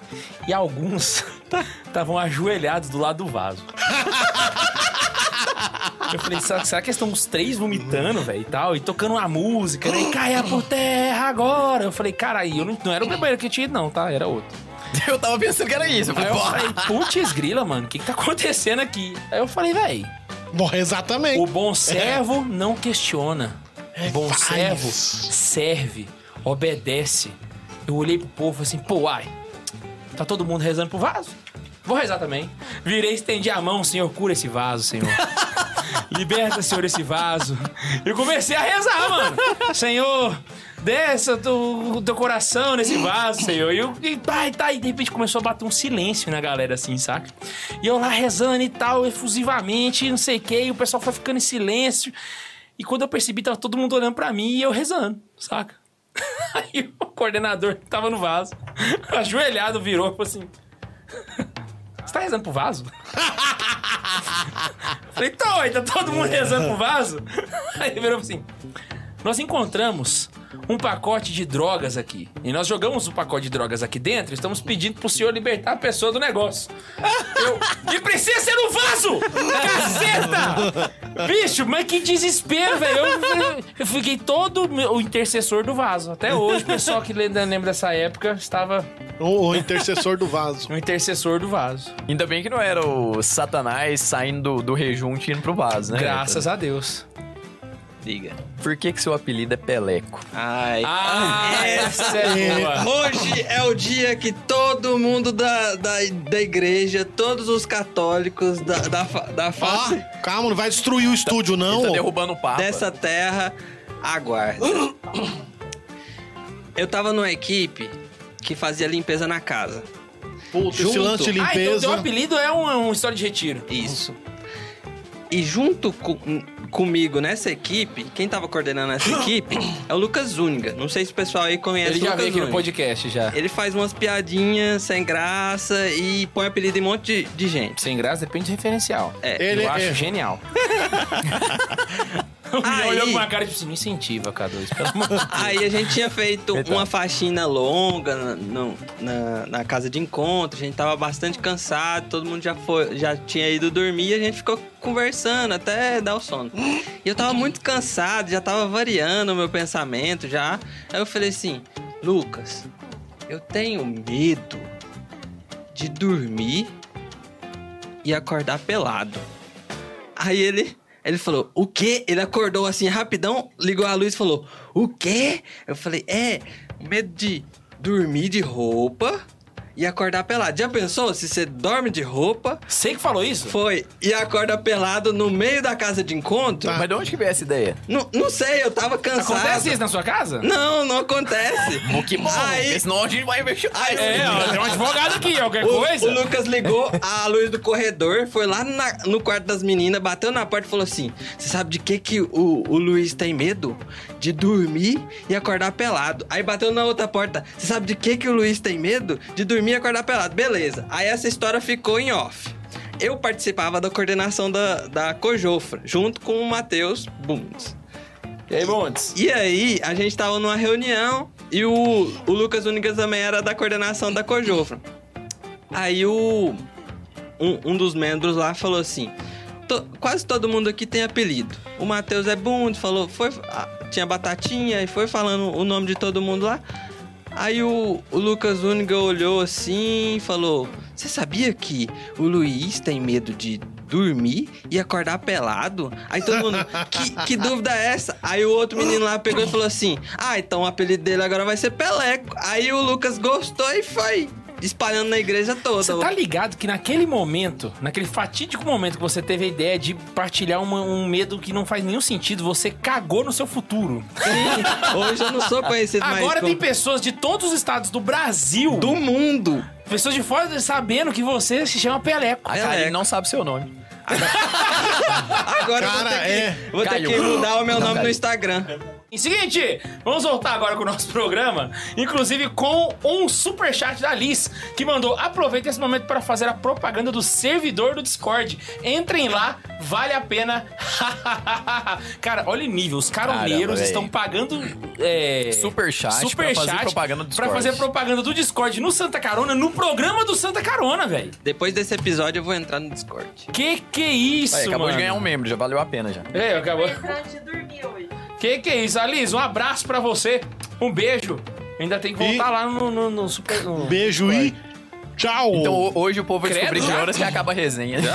e alguns estavam ajoelhados do lado do vaso. Eu falei, será, que eles estão os três vomitando, velho, e tal? E tocando uma música, né? E caia por terra agora. Eu falei, cara, aí eu não, não era o banheiro que eu tinha ido, não, tá? Era outro. Eu tava pensando que era isso. Eu Aí falei, falei, putz grila, mano, o que que tá acontecendo aqui? Aí eu falei, véi, Bom, exatamente. o bom servo não questiona. O bom faz. servo serve, obedece. Eu olhei pro povo assim, pô, uai, tá todo mundo rezando pro vaso? Vou rezar também. Virei, estendi a mão, Senhor, cura esse vaso, Senhor. Liberta, Senhor, esse vaso. E comecei a rezar, mano. Senhor, desça o teu, teu coração nesse vaso, Senhor. E, eu, e tá, e tá. E de repente começou a bater um silêncio na galera, assim, saca? E eu lá rezando e tal, efusivamente, não sei o que. E o pessoal foi ficando em silêncio. E quando eu percebi, tava todo mundo olhando pra mim e eu rezando, saca? Aí o coordenador que tava no vaso, ajoelhado, virou e falou assim: Você tá rezando pro vaso? Falei, tô, tá todo mundo rezando pro vaso? Aí ele virou assim: Nós encontramos um pacote de drogas aqui. E nós jogamos o pacote de drogas aqui dentro e estamos pedindo pro senhor libertar a pessoa do negócio. Eu, e precisa ser no vaso! Caceta! Bicho, mas que desespero, velho. Eu, eu fiquei todo meu- o intercessor do vaso. Até hoje, o pessoal que lembra lembra dessa época estava O, o intercessor do vaso. no intercessor do vaso. Ainda bem que não era o Satanás saindo do, do rejunte e indo pro vaso, né? Graças a Deus. Por que que seu apelido é Peleco? Ai. Ah, essa é boa. Hoje é o dia que todo mundo da, da, da igreja, todos os católicos da, da, da Ó, face calma, não vai destruir o estúdio, não. Ele tá derrubando o papo. dessa terra aguarda. Eu tava numa equipe que fazia limpeza na casa. Puta, esse junto. lance de Ah, então limpeza. teu apelido é um, um história de retiro. Isso. E junto com, comigo nessa equipe, quem tava coordenando essa equipe é o Lucas Zúñiga. Não sei se o pessoal aí conhece Ele o já Lucas veio aqui no podcast já. Ele faz umas piadinhas sem graça e põe apelido em um monte de, de gente. Sem graça depende de referencial. É. Ele eu acho é- genial. Aí- Olhou com uma cara tipo assim, não incentiva, K2, pelo amor de Deus. Aí a gente tinha feito Então. uma faxina longa na, no- na, na casa de encontro, a gente tava bastante cansado, todo mundo já, foi, já tinha ido dormir e a gente ficou conversando até dar o sono. E eu tava muito cansado, já tava variando o meu pensamento já. Aí eu falei assim, Lucas, eu tenho medo de dormir e acordar pelado. Aí ele, ele falou, o quê? Ele acordou assim rapidão, ligou a luz e falou, o quê? Eu falei, é, medo de dormir de roupa e acordar pelado. Já pensou se você dorme de roupa, Sei que falou isso? foi, e acorda pelado no meio da casa de encontro? Mas de onde que veio essa ideia? Não, não sei, eu tava cansado. Acontece isso na sua casa? Não, não acontece. Pô, que bom, Aí- senão a gente vai investir mais. É, ó, tem um advogado aqui, qualquer O, coisa. o Lucas ligou a luz do corredor, foi lá na- no quarto das meninas, bateu na porta e falou assim: Você sabe de que, que o, o Luiz tem medo? De dormir e acordar pelado. Aí bateu na outra porta: Você sabe de que, que o Luiz tem medo? De dormir e acordar pelado. Beleza. Aí essa história ficou em off. Eu participava da coordenação da, da Cojofra, junto com o Matheus Bundes. E aí, Montes? E aí, a gente tava numa reunião e o, o Lucas Únicas também era da coordenação da Cojofra. Aí o. Um, um dos membros lá falou assim: "To- quase todo mundo aqui tem apelido. O Matheus é Bund, falou, foi. tinha batatinha e foi falando o nome de todo mundo lá. Aí o, o Lucas Única olhou assim e falou: Você sabia que o Luiz tem medo de dormir e acordar pelado? Aí todo mundo, que, que dúvida é essa? Aí o outro menino lá pegou e falou assim: Ah, então o apelido dele agora vai ser Peleco. Aí o Lucas gostou e foi espalhando na igreja toda. Você tá ligado que naquele momento, naquele fatídico momento que você teve a ideia de partilhar uma- um medo que não faz nenhum sentido, você cagou no seu futuro. Sim, hoje eu não sou conhecido mais Agora tem como- pessoas de todos os estados do Brasil, do mundo. pessoas de fora sabendo que você se chama Peleco. A Karine não sabe seu nome. Agora eu vou Cara, ter que, é. vou ter que mudar o meu Não, nome no. Instagram. E seguinte, vamos voltar agora com o nosso programa, inclusive com um superchat da Liz, que mandou, aproveita esse momento para fazer a propaganda do servidor do Discord. Entrem lá, vale a pena. Cara, olha o nível, os caroneiros Caramba, estão pagando é, Superchat pra fazer propaganda do pra Discord. fazer propaganda do Discord no Santa Carona, no programa do Santa Carona, velho. Depois desse episódio eu vou entrar no Discord. Que que é isso, Aí, acabou mano? de ganhar um membro, já valeu a pena já. É, acabou. Que que é isso, Alice? Um abraço pra você. Um beijo. Ainda tem que voltar E- lá no, no, no super. no- Beijo e tchau. Então ho- hoje o povo vai Credo, descobrir que já? horas que acaba a resenha.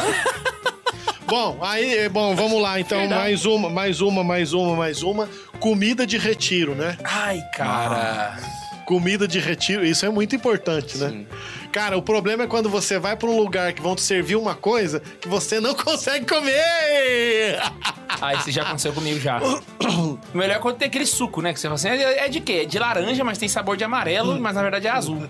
Bom, aí, bom, vamos lá. Então, Verdade. mais uma, mais uma, mais uma, mais uma. Comida de retiro, né? Ai, cara. Comida de retiro, isso é muito importante, né? Cara, o problema é quando você vai pra um lugar que vão te servir uma coisa que você não consegue comer. Ah, isso já aconteceu comigo já. O melhor é quando tem aquele suco, né? Que você fala assim, é é de quê? É de laranja, mas tem sabor de amarelo, mas na verdade é azul.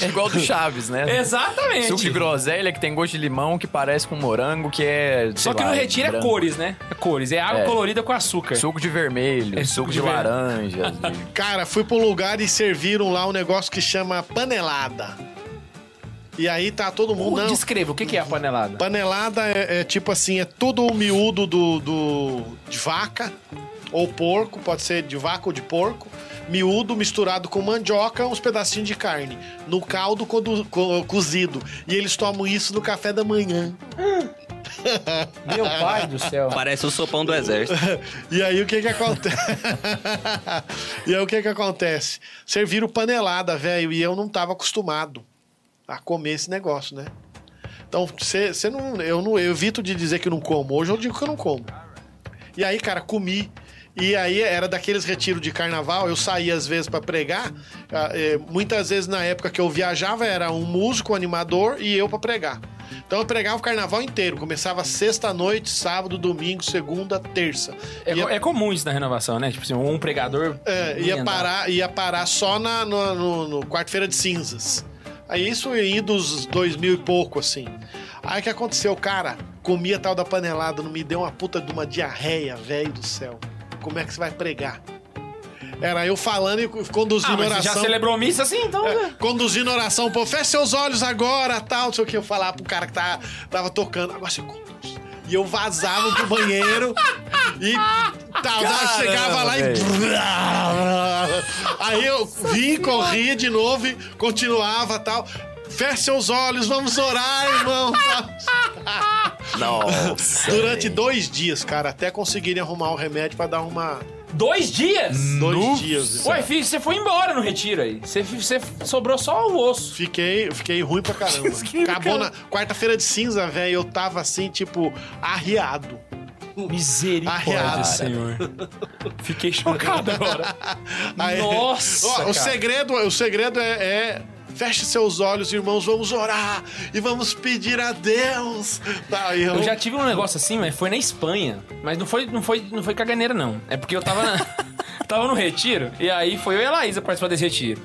É igual do Chaves, né? Exatamente. Suco de groselha que tem gosto de limão, que parece com morango, que é. Só que lá, no retiro é branco. cores, né? É cores. É água É. colorida com açúcar. Suco de vermelho, É suco, suco de, de laranja. de- Cara, fui pra um lugar e serviram lá um negócio que chama panelada. E aí tá todo mundo. Uh, Não, Descreva, o que que é a panelada? Panelada é, é tipo assim, é tudo o miúdo do, do- de vaca ou porco, pode ser de vaca ou de porco, miúdo misturado com mandioca, uns pedacinhos de carne, no caldo codu- co- cozido. E eles tomam isso no café da manhã. Meu pai do céu. Parece o sopão do exército. E aí o que que acontece? e aí o que que acontece? Serviram panelada, velho, e eu não tava acostumado a comer esse negócio, né? Então, você não, eu não, eu evito de dizer que não como. Hoje eu digo que eu não como. E aí, cara, comi. E aí era daqueles retiros de carnaval, eu saía às vezes pra pregar. ah, eh, muitas vezes na época que eu viajava era um músico, um animador e eu pra pregar. Então eu pregava o carnaval inteiro, começava sexta noite, sábado, domingo, segunda, terça. É, Ia- é comum isso na renovação, né? Tipo assim, um pregador. é, ia, parar, ia parar só na, no, no- no quarta-feira de cinzas. Aí isso ia dos dois mil e pouco, assim. Aí o que aconteceu, cara? Comia tal da panelada, não me deu uma puta de uma diarreia, velho do céu. Como é que você vai pregar? Era eu falando e Ah, conduzindo mas você oração. já celebrou missa assim, então? É, conduzindo oração, pô, fecha seus olhos agora, tal, não sei o que. Eu falava pro cara que tava, tava tocando, agora você conduz. E eu vazava pro banheiro e tal, daí chegava lá e. Aí eu vim, corria de novo e continuava tal. Feche seus olhos, vamos orar, irmão. Nossa. Durante dois dias, cara, até conseguirem arrumar o remédio pra dar uma. Dois dias? Dois dias. Ué, filho, você foi embora no retiro aí. Você, você sobrou só o osso. Fiquei, fiquei ruim pra caramba. Acabou na quarta-feira de cinza, velho. Eu tava assim, tipo, arriado. Misericórdia, Arreado. senhor. Fiquei chocado agora. Aí- Nossa, Ó, o segredo, o segredo é, é feche seus olhos, irmãos, vamos orar e vamos pedir a Deus. Tá, eu, Eu já tive um negócio assim, mas foi na Espanha. Mas não foi, não foi, não foi caganeira, não. É porque eu tava, na- tava no retiro, e aí foi eu e a Laísa participar desse retiro.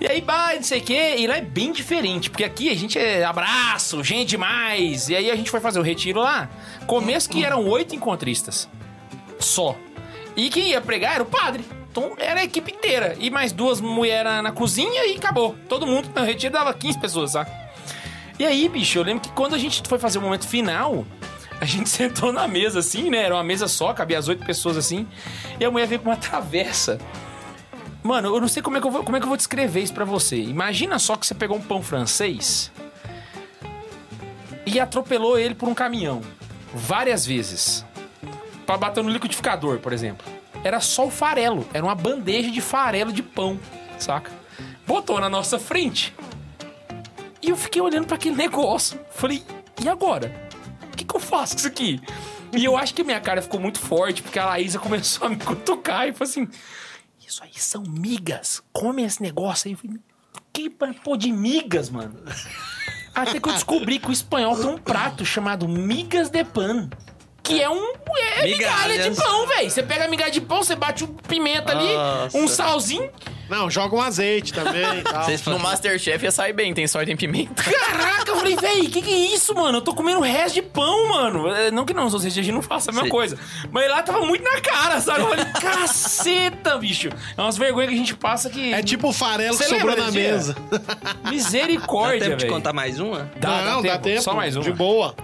E aí, bah, não sei o quê, e lá é bem diferente, porque aqui a gente é abraço, gente demais. E aí a gente foi fazer o retiro lá. Começo que eram oito encontristas. Só. E quem ia pregar era o padre. Então era a equipe inteira. E mais duas mulheres na, na cozinha e acabou. Todo mundo no retiro dava 15 pessoas, sabe? E aí, bicho, eu lembro que quando a gente foi fazer o momento final, a gente sentou na mesa assim, né? Era uma mesa só, cabia as oito pessoas assim. E a mulher veio com uma travessa. Mano, eu não sei como é que eu vou, como é que eu vou descrever isso pra você. Imagina só que você pegou um pão francês e atropelou ele por um caminhão. Várias vezes. Pra bater no liquidificador, por exemplo. Era só o farelo. Era uma bandeja de farelo de pão, saca? Botou na nossa frente. E eu fiquei olhando pra aquele negócio. Falei, e agora? O que, que eu faço com isso aqui? E eu acho que minha cara ficou muito forte, porque a Laísa começou a me cutucar e falou assim: Isso aí são migas. Come esse negócio aí. Que pô de migas, mano? Até que eu descobri que o espanhol tem um prato chamado migas de pan. Que é um. É migalha de pão, velho. Você pega a migalha de pão, você bate um pimenta ali, Nossa. um salzinho. Não, joga um azeite também e tal. Vocês No Masterchef ia sair bem, tem sorte em pimenta. Caraca, eu falei, véi, que que é isso, mano? Eu tô comendo resto de pão, mano. É, Não que não, os gente não faça a mesma Sim. coisa. Mas lá tava muito na cara, sabe? Eu falei, caceta, bicho. É umas vergonhas que a gente passa que. É tipo o farelo que Você sobrou na desse dia? mesa. Dá Misericórdia, tempo de velho. contar mais uma? Dá, não, dá tempo. Só mais um. De boa.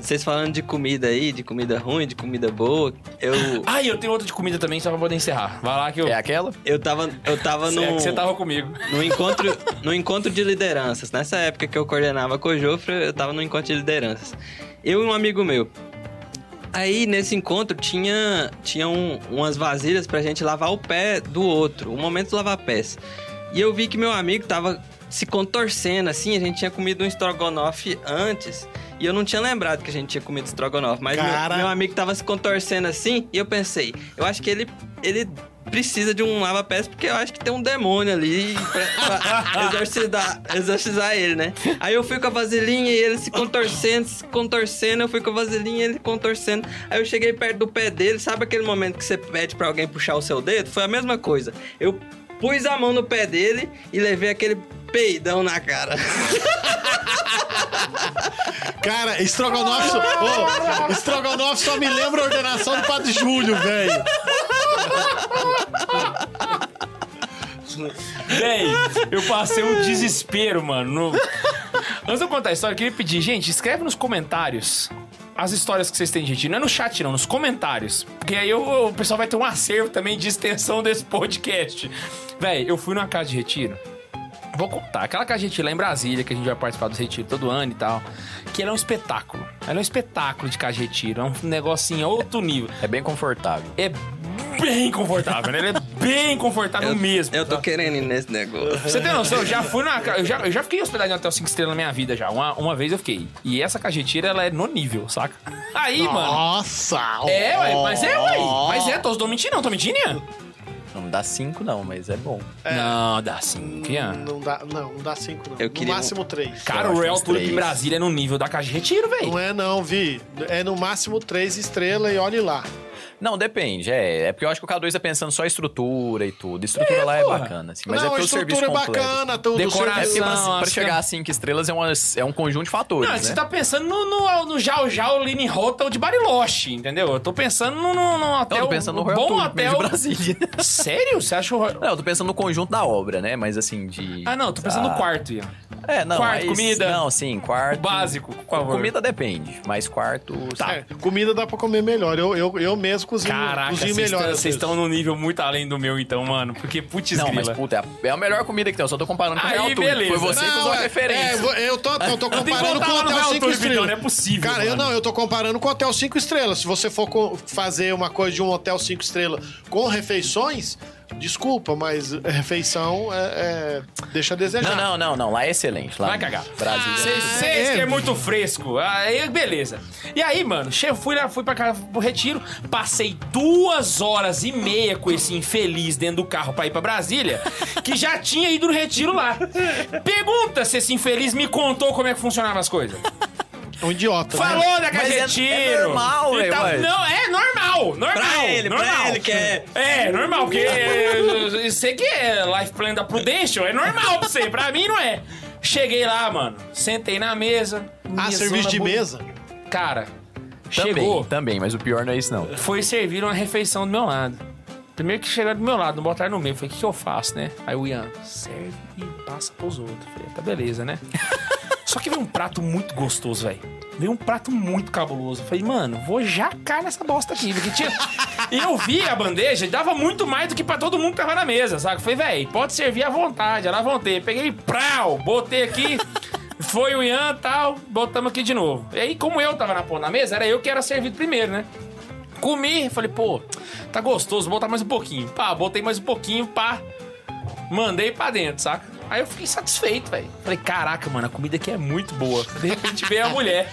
Vocês falando de comida aí, de comida ruim, de comida boa, eu. Ah, e eu tenho outra de comida também, só pra poder encerrar. Vai lá que eu. É aquela? Eu tava, eu tava no, É que você tava comigo. no, encontro, no encontro de lideranças. Nessa época que eu coordenava com o Jofre, eu tava no encontro de lideranças. Eu e um amigo meu. Aí, nesse encontro, tinha, tinha um- umas vasilhas pra gente lavar o pé do outro. O momento de lavar pés. E eu vi que meu amigo tava se contorcendo, assim. A gente tinha comido um estrogonofe antes. E eu não tinha lembrado que a gente tinha comido estrogonofe. Mas meu, meu amigo tava se contorcendo assim. E eu pensei, eu acho que ele, ele precisa de um lava-pés porque eu acho que tem um demônio ali pra, pra exorcizar, exorcizar ele, né? Aí eu fui com a vaselinha e ele se contorcendo, se contorcendo. Eu fui com a vaselinha e ele contorcendo. Aí eu cheguei perto do pé dele. Sabe aquele momento que você pede pra alguém puxar o seu dedo? Foi a mesma coisa. Eu pus a mão no pé dele e levei aquele peidão na cara. Cara, estrogonofe só, Ô, estrogonofe só me lembra a ordenação do Padre Júlio, velho. Véi, eu passei um desespero, mano. no- Antes de eu contar a história, eu queria pedir, gente, escreve nos comentários as histórias que vocês têm retiro. Não é no chat, não, nos comentários. Porque aí eu- o pessoal vai ter um acervo também de extensão desse podcast. Véi, eu fui numa casa de retiro. Vou contar. Aquela casa de retiro lá em Brasília, que a gente vai participar do retiro todo ano e tal. Que ela é um espetáculo. Ela é um espetáculo de casa de retiro. É um negocinho outro nível. É bem confortável. É bem confortável, né? Ela é bem confortável mesmo. Eu tô tá? querendo ir nesse negócio. Você tem noção? Eu já fui na. Eu já, eu já fiquei hospedado em hotel 5 estrelas na minha vida já. Uma, uma vez eu fiquei. E essa cajetira, ela é no nível, saca? Aí, mano. Nossa! É, ué, mas é, ué. Mas é, tô, tô mentindo, não, tô mentindo, Ian? Não dá cinco, não, mas é bom. Não, dá sim, Ian. Não dá, não, não dá cinco, não. Eu no queria- máximo três. Cara, Eu o Real Tour em três. Brasília é no nível da casa de retiro, Não velho. é não, Vi. É no máximo três estrelas e olhe lá. Não, depende. É, é porque eu acho que o K2 tá pensando só em estrutura e tudo. Estrutura lá é porra. bacana, assim. Mas não, é porque o serviço estrutura é completo. bacana, tudo. Decoração. É pra, pra chegar que- a 5 estrelas é, uma, é um conjunto de fatores, Não, né? você tá pensando no, no, no Jau Jau Line Hotel de Bariloche, entendeu? Eu tô pensando no, no, no hotel. Eu tô pensando no bom Royal Tour, hotel. de Brasília. Sério? Você acha o. Royal- Não, eu tô pensando no conjunto da obra, né? Mas assim, de... Ah, não, tô pensando Ah, no quarto, Ian. É, não, Quarto, mas- comida. Não, sim, quarto... Básico, por favor. Comida depende, mas quarto... Tá. É, comida dá pra comer melhor. Eu, eu, eu mesmo cozinho, Caraca, cozinho vocês melhor. vocês estão num nível muito além do meu, então, mano. Porque, putz, Não, mas grila. puta, é a- é melhor comida que tem. Eu só tô comparando com o Aí, Real beleza. Foi você que Não, usou a é- referência. é, eu tô, eu tô Eu que comparando com o Hotel Real 5 Tour, Vitão, estrelas. não é possível, Cara, eu mano. não, eu tô comparando com o Hotel 5 estrelas. Se você for fazer uma coisa de um Hotel 5 estrelas com refeições, desculpa, mas refeição é, é- deixa a desejar. Não, não, não, não. Lá é excelente. Lá Vai cagar. Brasília. Vocês vocês que é muito fresco. Aí, beleza. E aí, mano, fui lá, fui pra cá pro retiro, passei duas horas e meia com esse infeliz dentro do carro pra ir pra Brasília, que já tinha ido no retiro lá. Pergunta se esse infeliz me contou como é que funcionavam as coisas. Um idiota. né? Falou da Mas é- retiro. é normal, e velho, Não, é normal, normal. Pra ele, pra normal. ele que é- É, normal, porque eu sei que é life plan da Prudential, é normal pra você, pra mim não é. Cheguei lá, mano, sentei na mesa. Ah, serviço de bonita. mesa? Cara, Também, chegou, também, mas o pior não é isso, não. foi servir uma refeição do meu lado. Primeiro que chegaram do meu lado, não botaram no meio. Falei, o que, que eu faço, né? Aí o Ian, serve e passa pros outros. Falei, tá beleza, né? Só que veio um prato muito gostoso, velho. Veio um prato muito cabuloso. Falei, mano, vou jacar nessa bosta aqui. Porque tinha... E eu vi a bandeja e dava muito mais do que pra todo mundo que tava na mesa, sabe? Falei, velho, pode servir à vontade, à vontade. Peguei, prau, botei aqui. Foi o Ian tal, botamos aqui de novo. E aí, como eu tava na, pô, na mesa, era eu que era servido primeiro, né? Comi, falei, pô, tá gostoso, vou botar mais um pouquinho. Pá, botei mais um pouquinho, pá. Mandei pra dentro, saca? Aí eu fiquei satisfeito, velho. Falei, caraca, mano, a comida aqui é muito boa. De repente veio a mulher,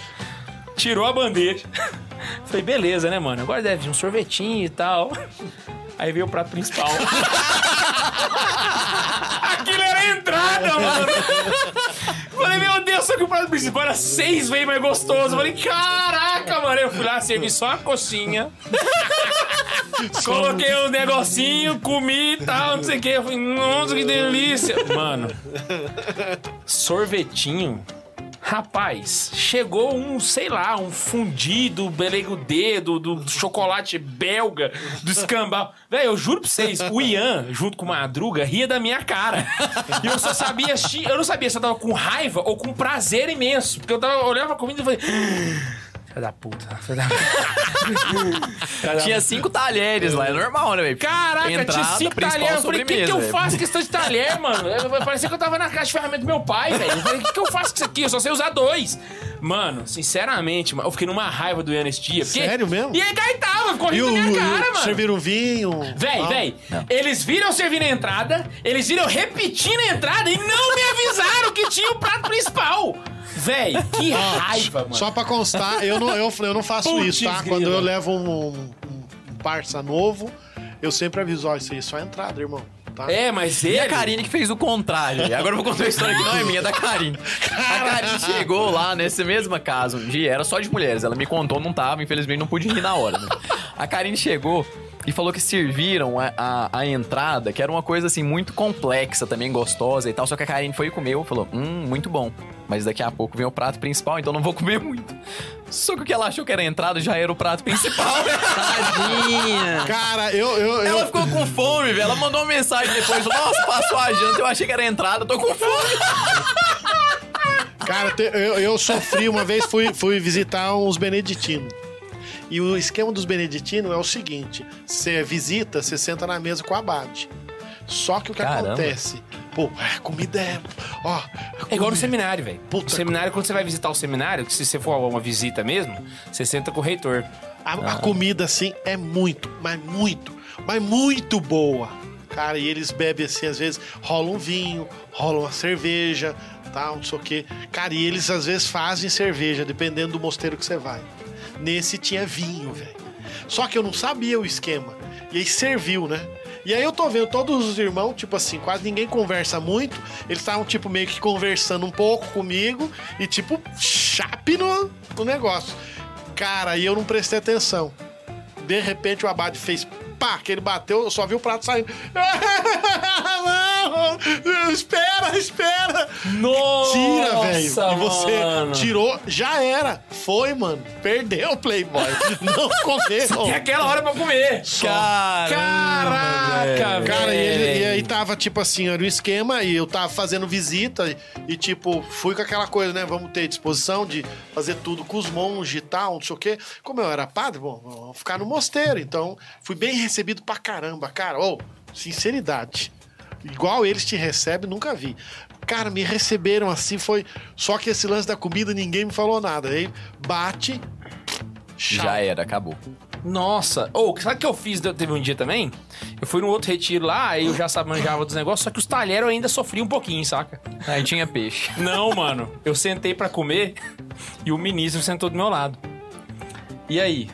tirou a bandeja. Falei, beleza, né, mano? Agora deve vir um sorvetinho e tal. Aí veio o prato principal. Aquilo era entrada, mano. Falei, meu Deus, só que o prato principal era seis vezes mais gostoso. Falei, caraca, mano. Eu fui lá, servi só a coxinha. Coloquei um negocinho, comi e tal, não sei o que. Eu falei, nossa, que delícia. Mano, sorvetinho. Rapaz, chegou um, sei lá, um fundido, belego dedo, do, do chocolate belga, do escambau. Velho, eu juro pra vocês, o Ian, junto com o Madruga, ria da minha cara. E eu só sabia, eu não sabia se eu tava com raiva ou com prazer imenso. Porque eu tava olhando pra comida e falei. Filha da puta, filha da puta. Tinha cinco talheres lá, é normal, né, velho? Caraca, tinha Entrada, cinco principal, talheres. Eu falei, o que, que eu faço com esse talher, mano? Eu- Parecia que eu tava na caixa de ferramenta do meu pai, velho. Eu falei, o que, que eu faço com isso aqui? Eu só sei usar dois. Mano, sinceramente, mano, eu fiquei numa raiva do Ian dia. porque- Sério mesmo? E ele gaitava, ficou rindo da minha cara, o- mano. serviram vinho? Véi, Ah. véi, eles viram eu servindo a entrada, eles viram eu repetindo a entrada e não me avisaram que tinha o prato principal. Véi, que raiva, mano. Só pra constar, eu não, eu, eu não faço Putz, isso, tá? grila. Quando eu levo um, um, um parça novo, eu sempre aviso, ó, isso aí é só a entrada, irmão. Tá? É, mas ele... E a Karine que fez o contrário. E agora eu vou contar uma história que não é minha, é da Karine. A Karine chegou lá nessa mesma casa um dia, era só de mulheres. Ela me contou, não tava, infelizmente não pude rir na hora. Né? A Karine chegou e falou que serviram a, a, a entrada, que era uma coisa assim muito complexa, também gostosa e tal. Só que a Karine foi e comeu e falou: Hum, muito bom. Mas daqui a pouco vem o prato principal, então não vou comer muito. Só que o que ela achou que era a entrada já era o prato principal. Tadinha. Cara, eu. eu, eu Ela ficou com fome, velho. Ela mandou uma mensagem depois: Nossa, passou a janta, eu achei que era a entrada, tô com fome. Cara, eu, eu sofri uma vez, fui, fui visitar uns beneditinos. E o esquema dos beneditinos é o seguinte: você visita, você senta na mesa com o abade. Só que o que Caramba. acontece? Pô, a comida é. Ó. É igual no seminário, velho. Puta No seminário, quando você vai visitar o seminário, que se você for uma visita mesmo, você senta com o reitor. A, a comida, assim, é muito, mas muito, mas muito boa. Cara, e eles bebem assim, às vezes rola um vinho, rola uma cerveja, tal, não sei o quê. Cara, e eles às vezes fazem cerveja, dependendo do mosteiro que você vai. Nesse tinha vinho, velho. Só que eu não sabia o esquema. E aí serviu, né? E aí eu tô vendo todos os irmãos, tipo assim, quase ninguém conversa muito. Eles estavam, tipo, meio que conversando um pouco comigo e, tipo, chape no, no negócio. Cara, aí eu não prestei atenção. de repente o Abade fez pá, que ele bateu, eu só vi o prato saindo. Não, espera, espera. Nossa, Tira, velho. E você mano. tirou, já era. Foi, mano. Perdeu o Playboy. Não comeu. É aquela hora pra comer. Caraca, velho. Cara, e, ele- e aí tava tipo assim, era o esquema, e eu tava fazendo visita, e, e, tipo, fui com aquela coisa, né? Vamos ter disposição de fazer tudo com os monges e tal, não sei o quê. Como eu era padre, bom, vamos ficar no mosteiro. Então, fui bem recebido pra caramba, cara. Ô, sinceridade. Igual eles te recebem, nunca vi. Cara, me receberam assim, foi. Só que esse lance da comida, ninguém me falou nada. Aí bate. Já era, acabou. Nossa. Ô, sabe o que eu fiz? Teve um dia também? Eu fui num outro retiro lá, aí eu já sabia, manjava dos negócios, só que os talheres eu ainda sofri um pouquinho, saca? Aí tinha peixe. Não, mano. Eu sentei pra comer e o ministro sentou do meu lado. E aí?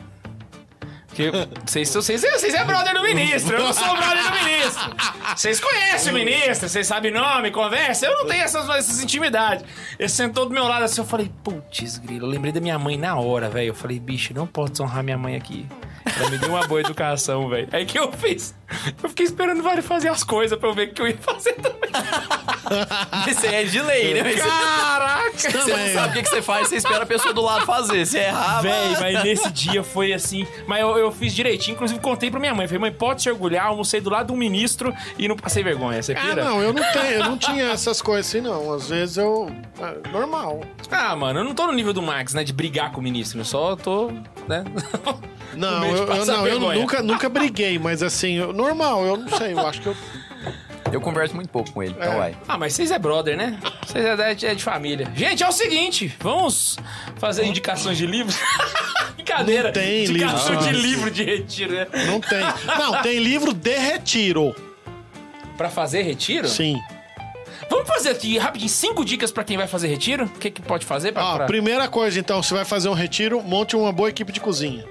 Porque vocês, vocês, vocês é brother do ministro, eu não sou brother do ministro. Vocês conhecem o ministro, vocês sabem nome, conversa. Eu não tenho essas, essas intimidades. Ele sentou do meu lado assim, eu falei, putz, grilo, eu lembrei da minha mãe na hora, velho. Eu falei, bicho, não posso desonrar minha mãe aqui. Ela me deu uma boa educação, velho. Aí que eu fiz? Eu fiquei esperando o Vale fazer as coisas pra eu ver o que eu ia fazer também. Isso aí é de lei, né? Caraca! Você não sabe o que que você faz, você espera a pessoa do lado fazer. Se errar, Véi, mas nesse dia foi assim. Mas eu, eu fiz direitinho, inclusive contei pra minha mãe. Falei, mãe, pode se orgulhar, almocei do lado de um ministro e não passei vergonha. Você Ah, pira? não, eu não tenho, eu não tinha essas coisas assim, não. Às vezes eu. é, normal. Ah, mano, eu não tô no nível do Max, né? De brigar com o ministro. Eu só tô, né? Não, eu, eu, não, eu nunca, nunca briguei, mas assim, eu- normal, eu não sei, eu acho que eu. eu converso muito pouco com ele, então É. vai. Ah, mas vocês é brother, né? Vocês é de, é de família. Gente, é o seguinte, vamos fazer indicações de livros? Brincadeira. Não tem Indicação livro. de Ah. livro de retiro, né? Não tem. Não, tem livro de retiro. Pra fazer retiro? Sim. Vamos fazer aqui rapidinho cinco dicas pra quem vai fazer retiro? O que, que pode fazer pra. Ó, pra- primeira coisa, então, você vai fazer um retiro, monte uma boa equipe de cozinha.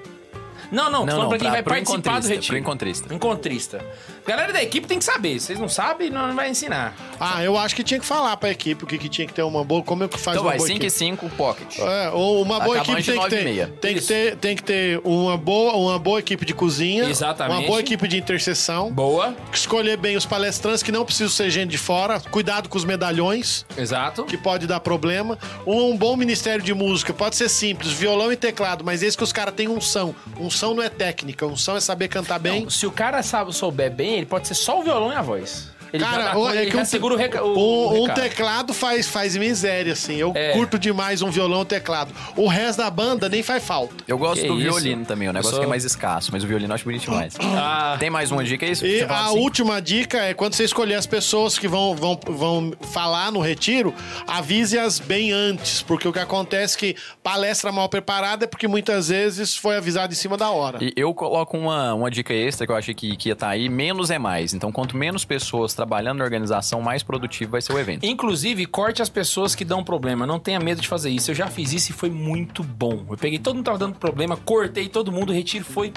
Não, não, Não, não, pra quem pra- vai participar do retiro. pro encontrista. Encontrista. Galera da equipe tem que saber. Vocês não sabem, não vai ensinar. Ah, eu acho que tinha que falar pra equipe o que, que tinha que ter uma boa. Como é que faz Então uma vai, boa 5 e equipe? 5 pocket. É, ou uma boa Acabando equipe de tem que ter. Tem que ter, tem que ter uma boa, uma boa equipe de cozinha. Exatamente. Uma boa equipe de intercessão. Boa. Escolher bem os palestrantes que não precisam ser gente de fora. Cuidado com os medalhões. Exato. que pode dar problema. Um, um bom ministério de música pode ser simples, violão e teclado, mas esse que os caras têm unção. Unção não é técnica, unção é saber cantar bem. Se o cara sabe, souber bem, ele pode ser só o violão e a voz. Ele Cara, o- é ele que um, segura o, o, o um, um teclado faz, faz miséria, assim. Eu É. curto demais um violão e teclado. O resto da banda nem faz falta. Eu gosto Que do isso? violino também, o negócio sou- que é mais escasso, mas o violino eu acho bonito demais. Ah, Tem mais uma dica aí? E Você fala a assim? última dica é quando você escolher as pessoas que vão, vão, vão falar no retiro, avise-as bem antes, porque o que acontece é que palestra mal preparada é porque muitas vezes foi avisado em cima da hora. E eu coloco uma, uma dica extra que eu achei que, que ia estar aí: menos é mais. Então, quanto menos pessoas trabalhando na organização, mais produtivo vai ser o evento. Inclusive, corte as pessoas que dão problema. Não tenha medo de fazer isso. Eu já fiz isso e foi muito bom. Eu peguei todo mundo que tava dando problema, cortei todo mundo, o retiro foi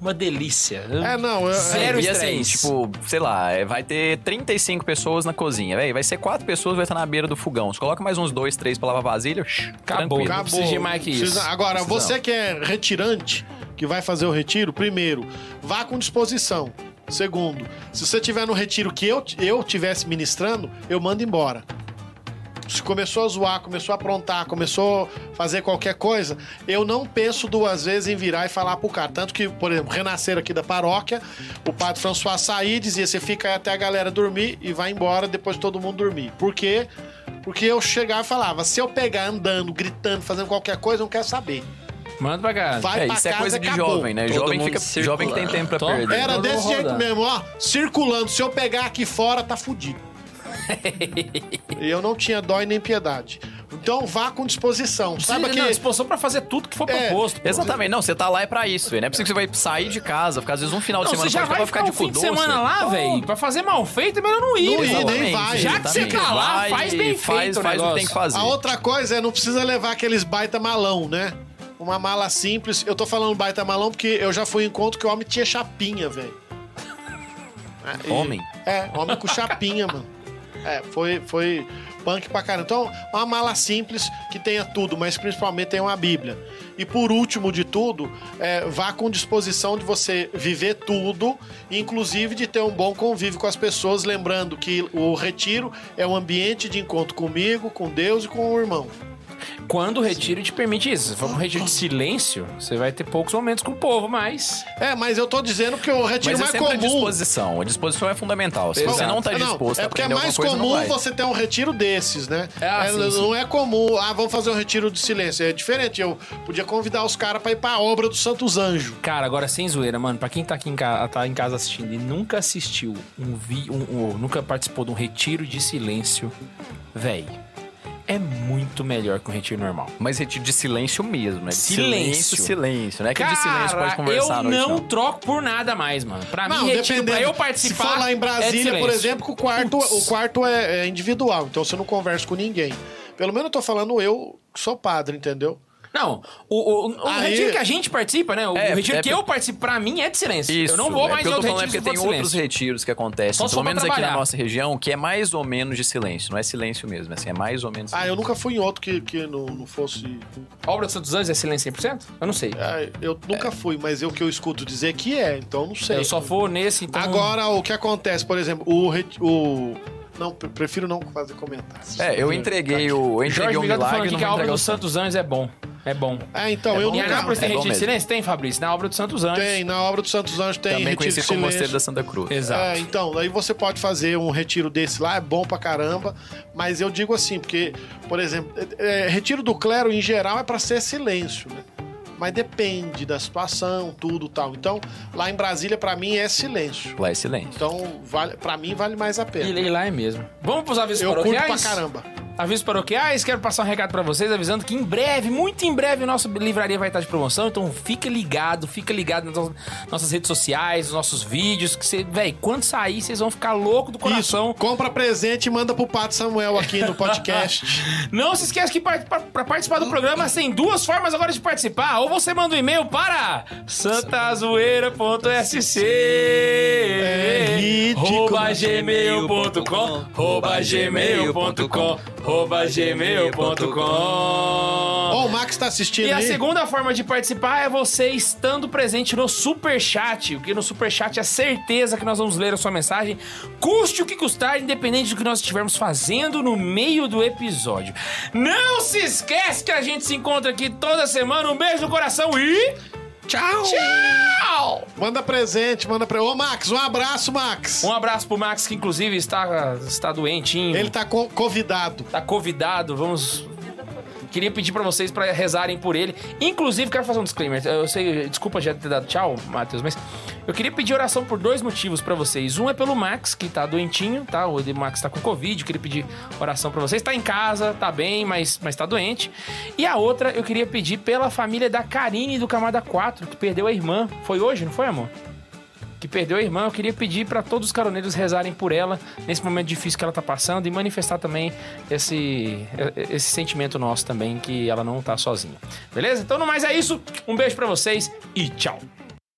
uma delícia. É, não, eu- Zero e assim, tipo, sei lá, é, vai ter 35 pessoas na cozinha, velho. Vai ser quatro pessoas, vai estar na beira do fogão. Você coloca mais uns dois, três pra lavar vasilha, shh, Acabou. tranquilo. Não precisa de mais que isso. Precisa- Agora, Precisamos. você que é retirante, que vai fazer o retiro, primeiro, vá com disposição. Segundo, se você tiver no retiro que eu, eu tivesse ministrando, eu mando embora. Se começou a zoar, começou a aprontar, começou a fazer qualquer coisa, eu não penso duas vezes em virar e falar pro cara. Tanto que, por exemplo, renascer aqui da paróquia, o padre François saía e dizia: você fica aí até a galera dormir e vai embora depois de todo mundo dormir. Por quê? Porque eu chegava e falava: se eu pegar andando, gritando, fazendo qualquer coisa, eu não quero saber. Manda pra cá. Vai É, pra isso é casa, coisa de acabou. jovem, né? Todo Jovem, fica, circulando. jovem que tem tempo pra Tô. perder. Era Todo desse jeito rodando. mesmo, ó. Circulando. Se eu pegar aqui fora, tá fudido. e eu não tinha dó e nem piedade. Então vá com disposição. Saiba Sim, que. não, disposição pra fazer tudo que for É, proposto. pô. Exatamente, não, você tá lá é pra isso, velho. Não é possível que você vai sair de casa, ficar às vezes um final de Não, semana você já vai ficar ficar de um fim de semana lá, velho. Pra fazer mal feito, é melhor não ir. Não ir, nem vai. Já que você tá lá, faz bem faz, feito o faz o que tem que fazer. A outra coisa é não precisa levar aqueles baita malão, né? Uma mala simples. Eu tô falando baita malão porque eu já fui em encontro que o homem tinha chapinha, velho. É, Homem? É, homem com chapinha, mano. É, foi, foi, Punk pra caramba. Então, uma mala simples que tenha tudo, mas principalmente tenha uma Bíblia. E por último de tudo, é, vá com disposição de você viver tudo, inclusive de ter um bom convívio com as pessoas, lembrando que o retiro é um ambiente de encontro comigo, com Deus e com o irmão. Quando o retiro te permite isso. Se for um retiro de silêncio, você vai ter poucos momentos com o povo, mas. É, mas eu tô dizendo que o retiro Mas é mais sempre a comum. disposição. A disposição é fundamental. Se você Exato. não tá Não, disposto é a porque é mais coisa, não comum você ter um retiro desses, né? Ah, É, sim, não sim. é comum, ah, vamos fazer um retiro de silêncio. É diferente. Eu podia convidar os caras pra ir pra obra dos Santos Anjos. Cara, agora sem zoeira, mano, pra quem tá aqui em casa, tá em casa assistindo e nunca assistiu um vi, um, um- nunca participou de um retiro de silêncio, véi, é muito melhor que um retiro normal. Mas retiro de silêncio mesmo, né? De Silêncio. silêncio, silêncio. Não é que de silêncio pode conversar eu noite, não, não. troco por nada mais, mano. Pra Não, mim, retiro, pra dependendo. eu participar. Se for lá em é Brasília, por silêncio. exemplo, que o quarto, Putz. o quarto é, é individual, então você não conversa com ninguém. Pelo menos eu tô falando eu, que sou padre, entendeu? Não, o, o, o Aí- retiro que a gente participa, né? O É, retiro é que eu participo, pra mim, é de silêncio. Isso. eu não vou é mais porque em eu tô outro falando é retiro porque tem for de outros silêncio. retiros que acontecem, Só se pelo for pra menos aqui na trabalhar. nossa região, que é mais ou menos de silêncio. Não é silêncio mesmo, assim, é mais ou menos Ah, eu silêncio. nunca fui em outro que, que não, não fosse. A obra dos Santos Anjos é silêncio 100%? Eu não sei. Ah, eu nunca fui, mas eu que eu escuto dizer que é, então não sei. Eu só vou nesse, então... Agora, o que acontece, por exemplo, o. ret- o... Não, pre- prefiro não fazer comentários. É, eu entreguei o, eu entreguei Jorge o tá falando milagre aqui não que a vou obra entregar o dos santo. Santos Anjos é bom. É bom. É, então, É eu bom nunca. Tem é retiro de silêncio? Tem, Fabrício. Na obra dos Santos Anjos. Tem, na obra dos Santos Anjos tem Também retiro como. Mosteiro da Santa Cruz. Exato. É, então, aí você pode fazer um retiro desse lá, é bom pra caramba, mas eu digo assim, porque, por exemplo, é, é, retiro do clero em geral é pra ser silêncio, né? Mas depende da situação, tudo tal. Então, lá em Brasília, pra mim, é silêncio. Lá é silêncio. Então, vale, pra mim, vale mais a pena. e lá é mesmo. Vamos pros avisos Eu curto paroquiais? pra caramba. Avisos paroquiais, quero passar um recado pra vocês, avisando que em breve, muito em breve, o nosso livraria vai estar de promoção, então fica ligado, fica ligado nas nossas- nossas redes sociais, nos nossos vídeos, que você, velho, quando sair, vocês vão ficar louco do coração. Isso, compra presente e manda pro Pato Samuel aqui no podcast. Não se esqueça que para participar do programa tem duas formas agora de participar. Ou você manda um e-mail para santazoeira.sc É gmail.com arroba gmail.com arroba gmail.com Ó, o Max tá assistindo e a aí. segunda forma de participar é você estando presente no Superchat. O que no Superchat é certeza que nós vamos ler a sua mensagem, custe o que custar, independente do que nós estivermos fazendo no meio do episódio. Não se esquece que a gente se encontra aqui toda semana. Um beijo no coração e. Tchau! Tchau! Manda presente, manda presente. Ô, Max, um abraço, Max. Um abraço pro Max, que inclusive está, está doentinho. Ele tá co- convidado. tá convidado, vamos. Queria pedir pra vocês pra rezarem por ele. Inclusive, quero fazer um disclaimer. Eu sei, desculpa já ter dado tchau, Matheus, mas eu queria pedir oração por dois motivos pra vocês. Um é pelo Max, que tá doentinho, tá? O Max tá com Covid. Eu queria pedir oração pra vocês. Tá em casa, tá bem, mas, mas tá doente. E a outra, eu queria pedir pela família da Karine do Camada 4, que perdeu a irmã. Foi hoje, não foi, amor? Que perdeu a irmã, eu queria pedir para todos os caroneiros rezarem por ela nesse momento difícil que ela tá passando e manifestar também esse, esse sentimento nosso também que ela não tá sozinha. Beleza? Então, no mais é isso. Um beijo para vocês e tchau.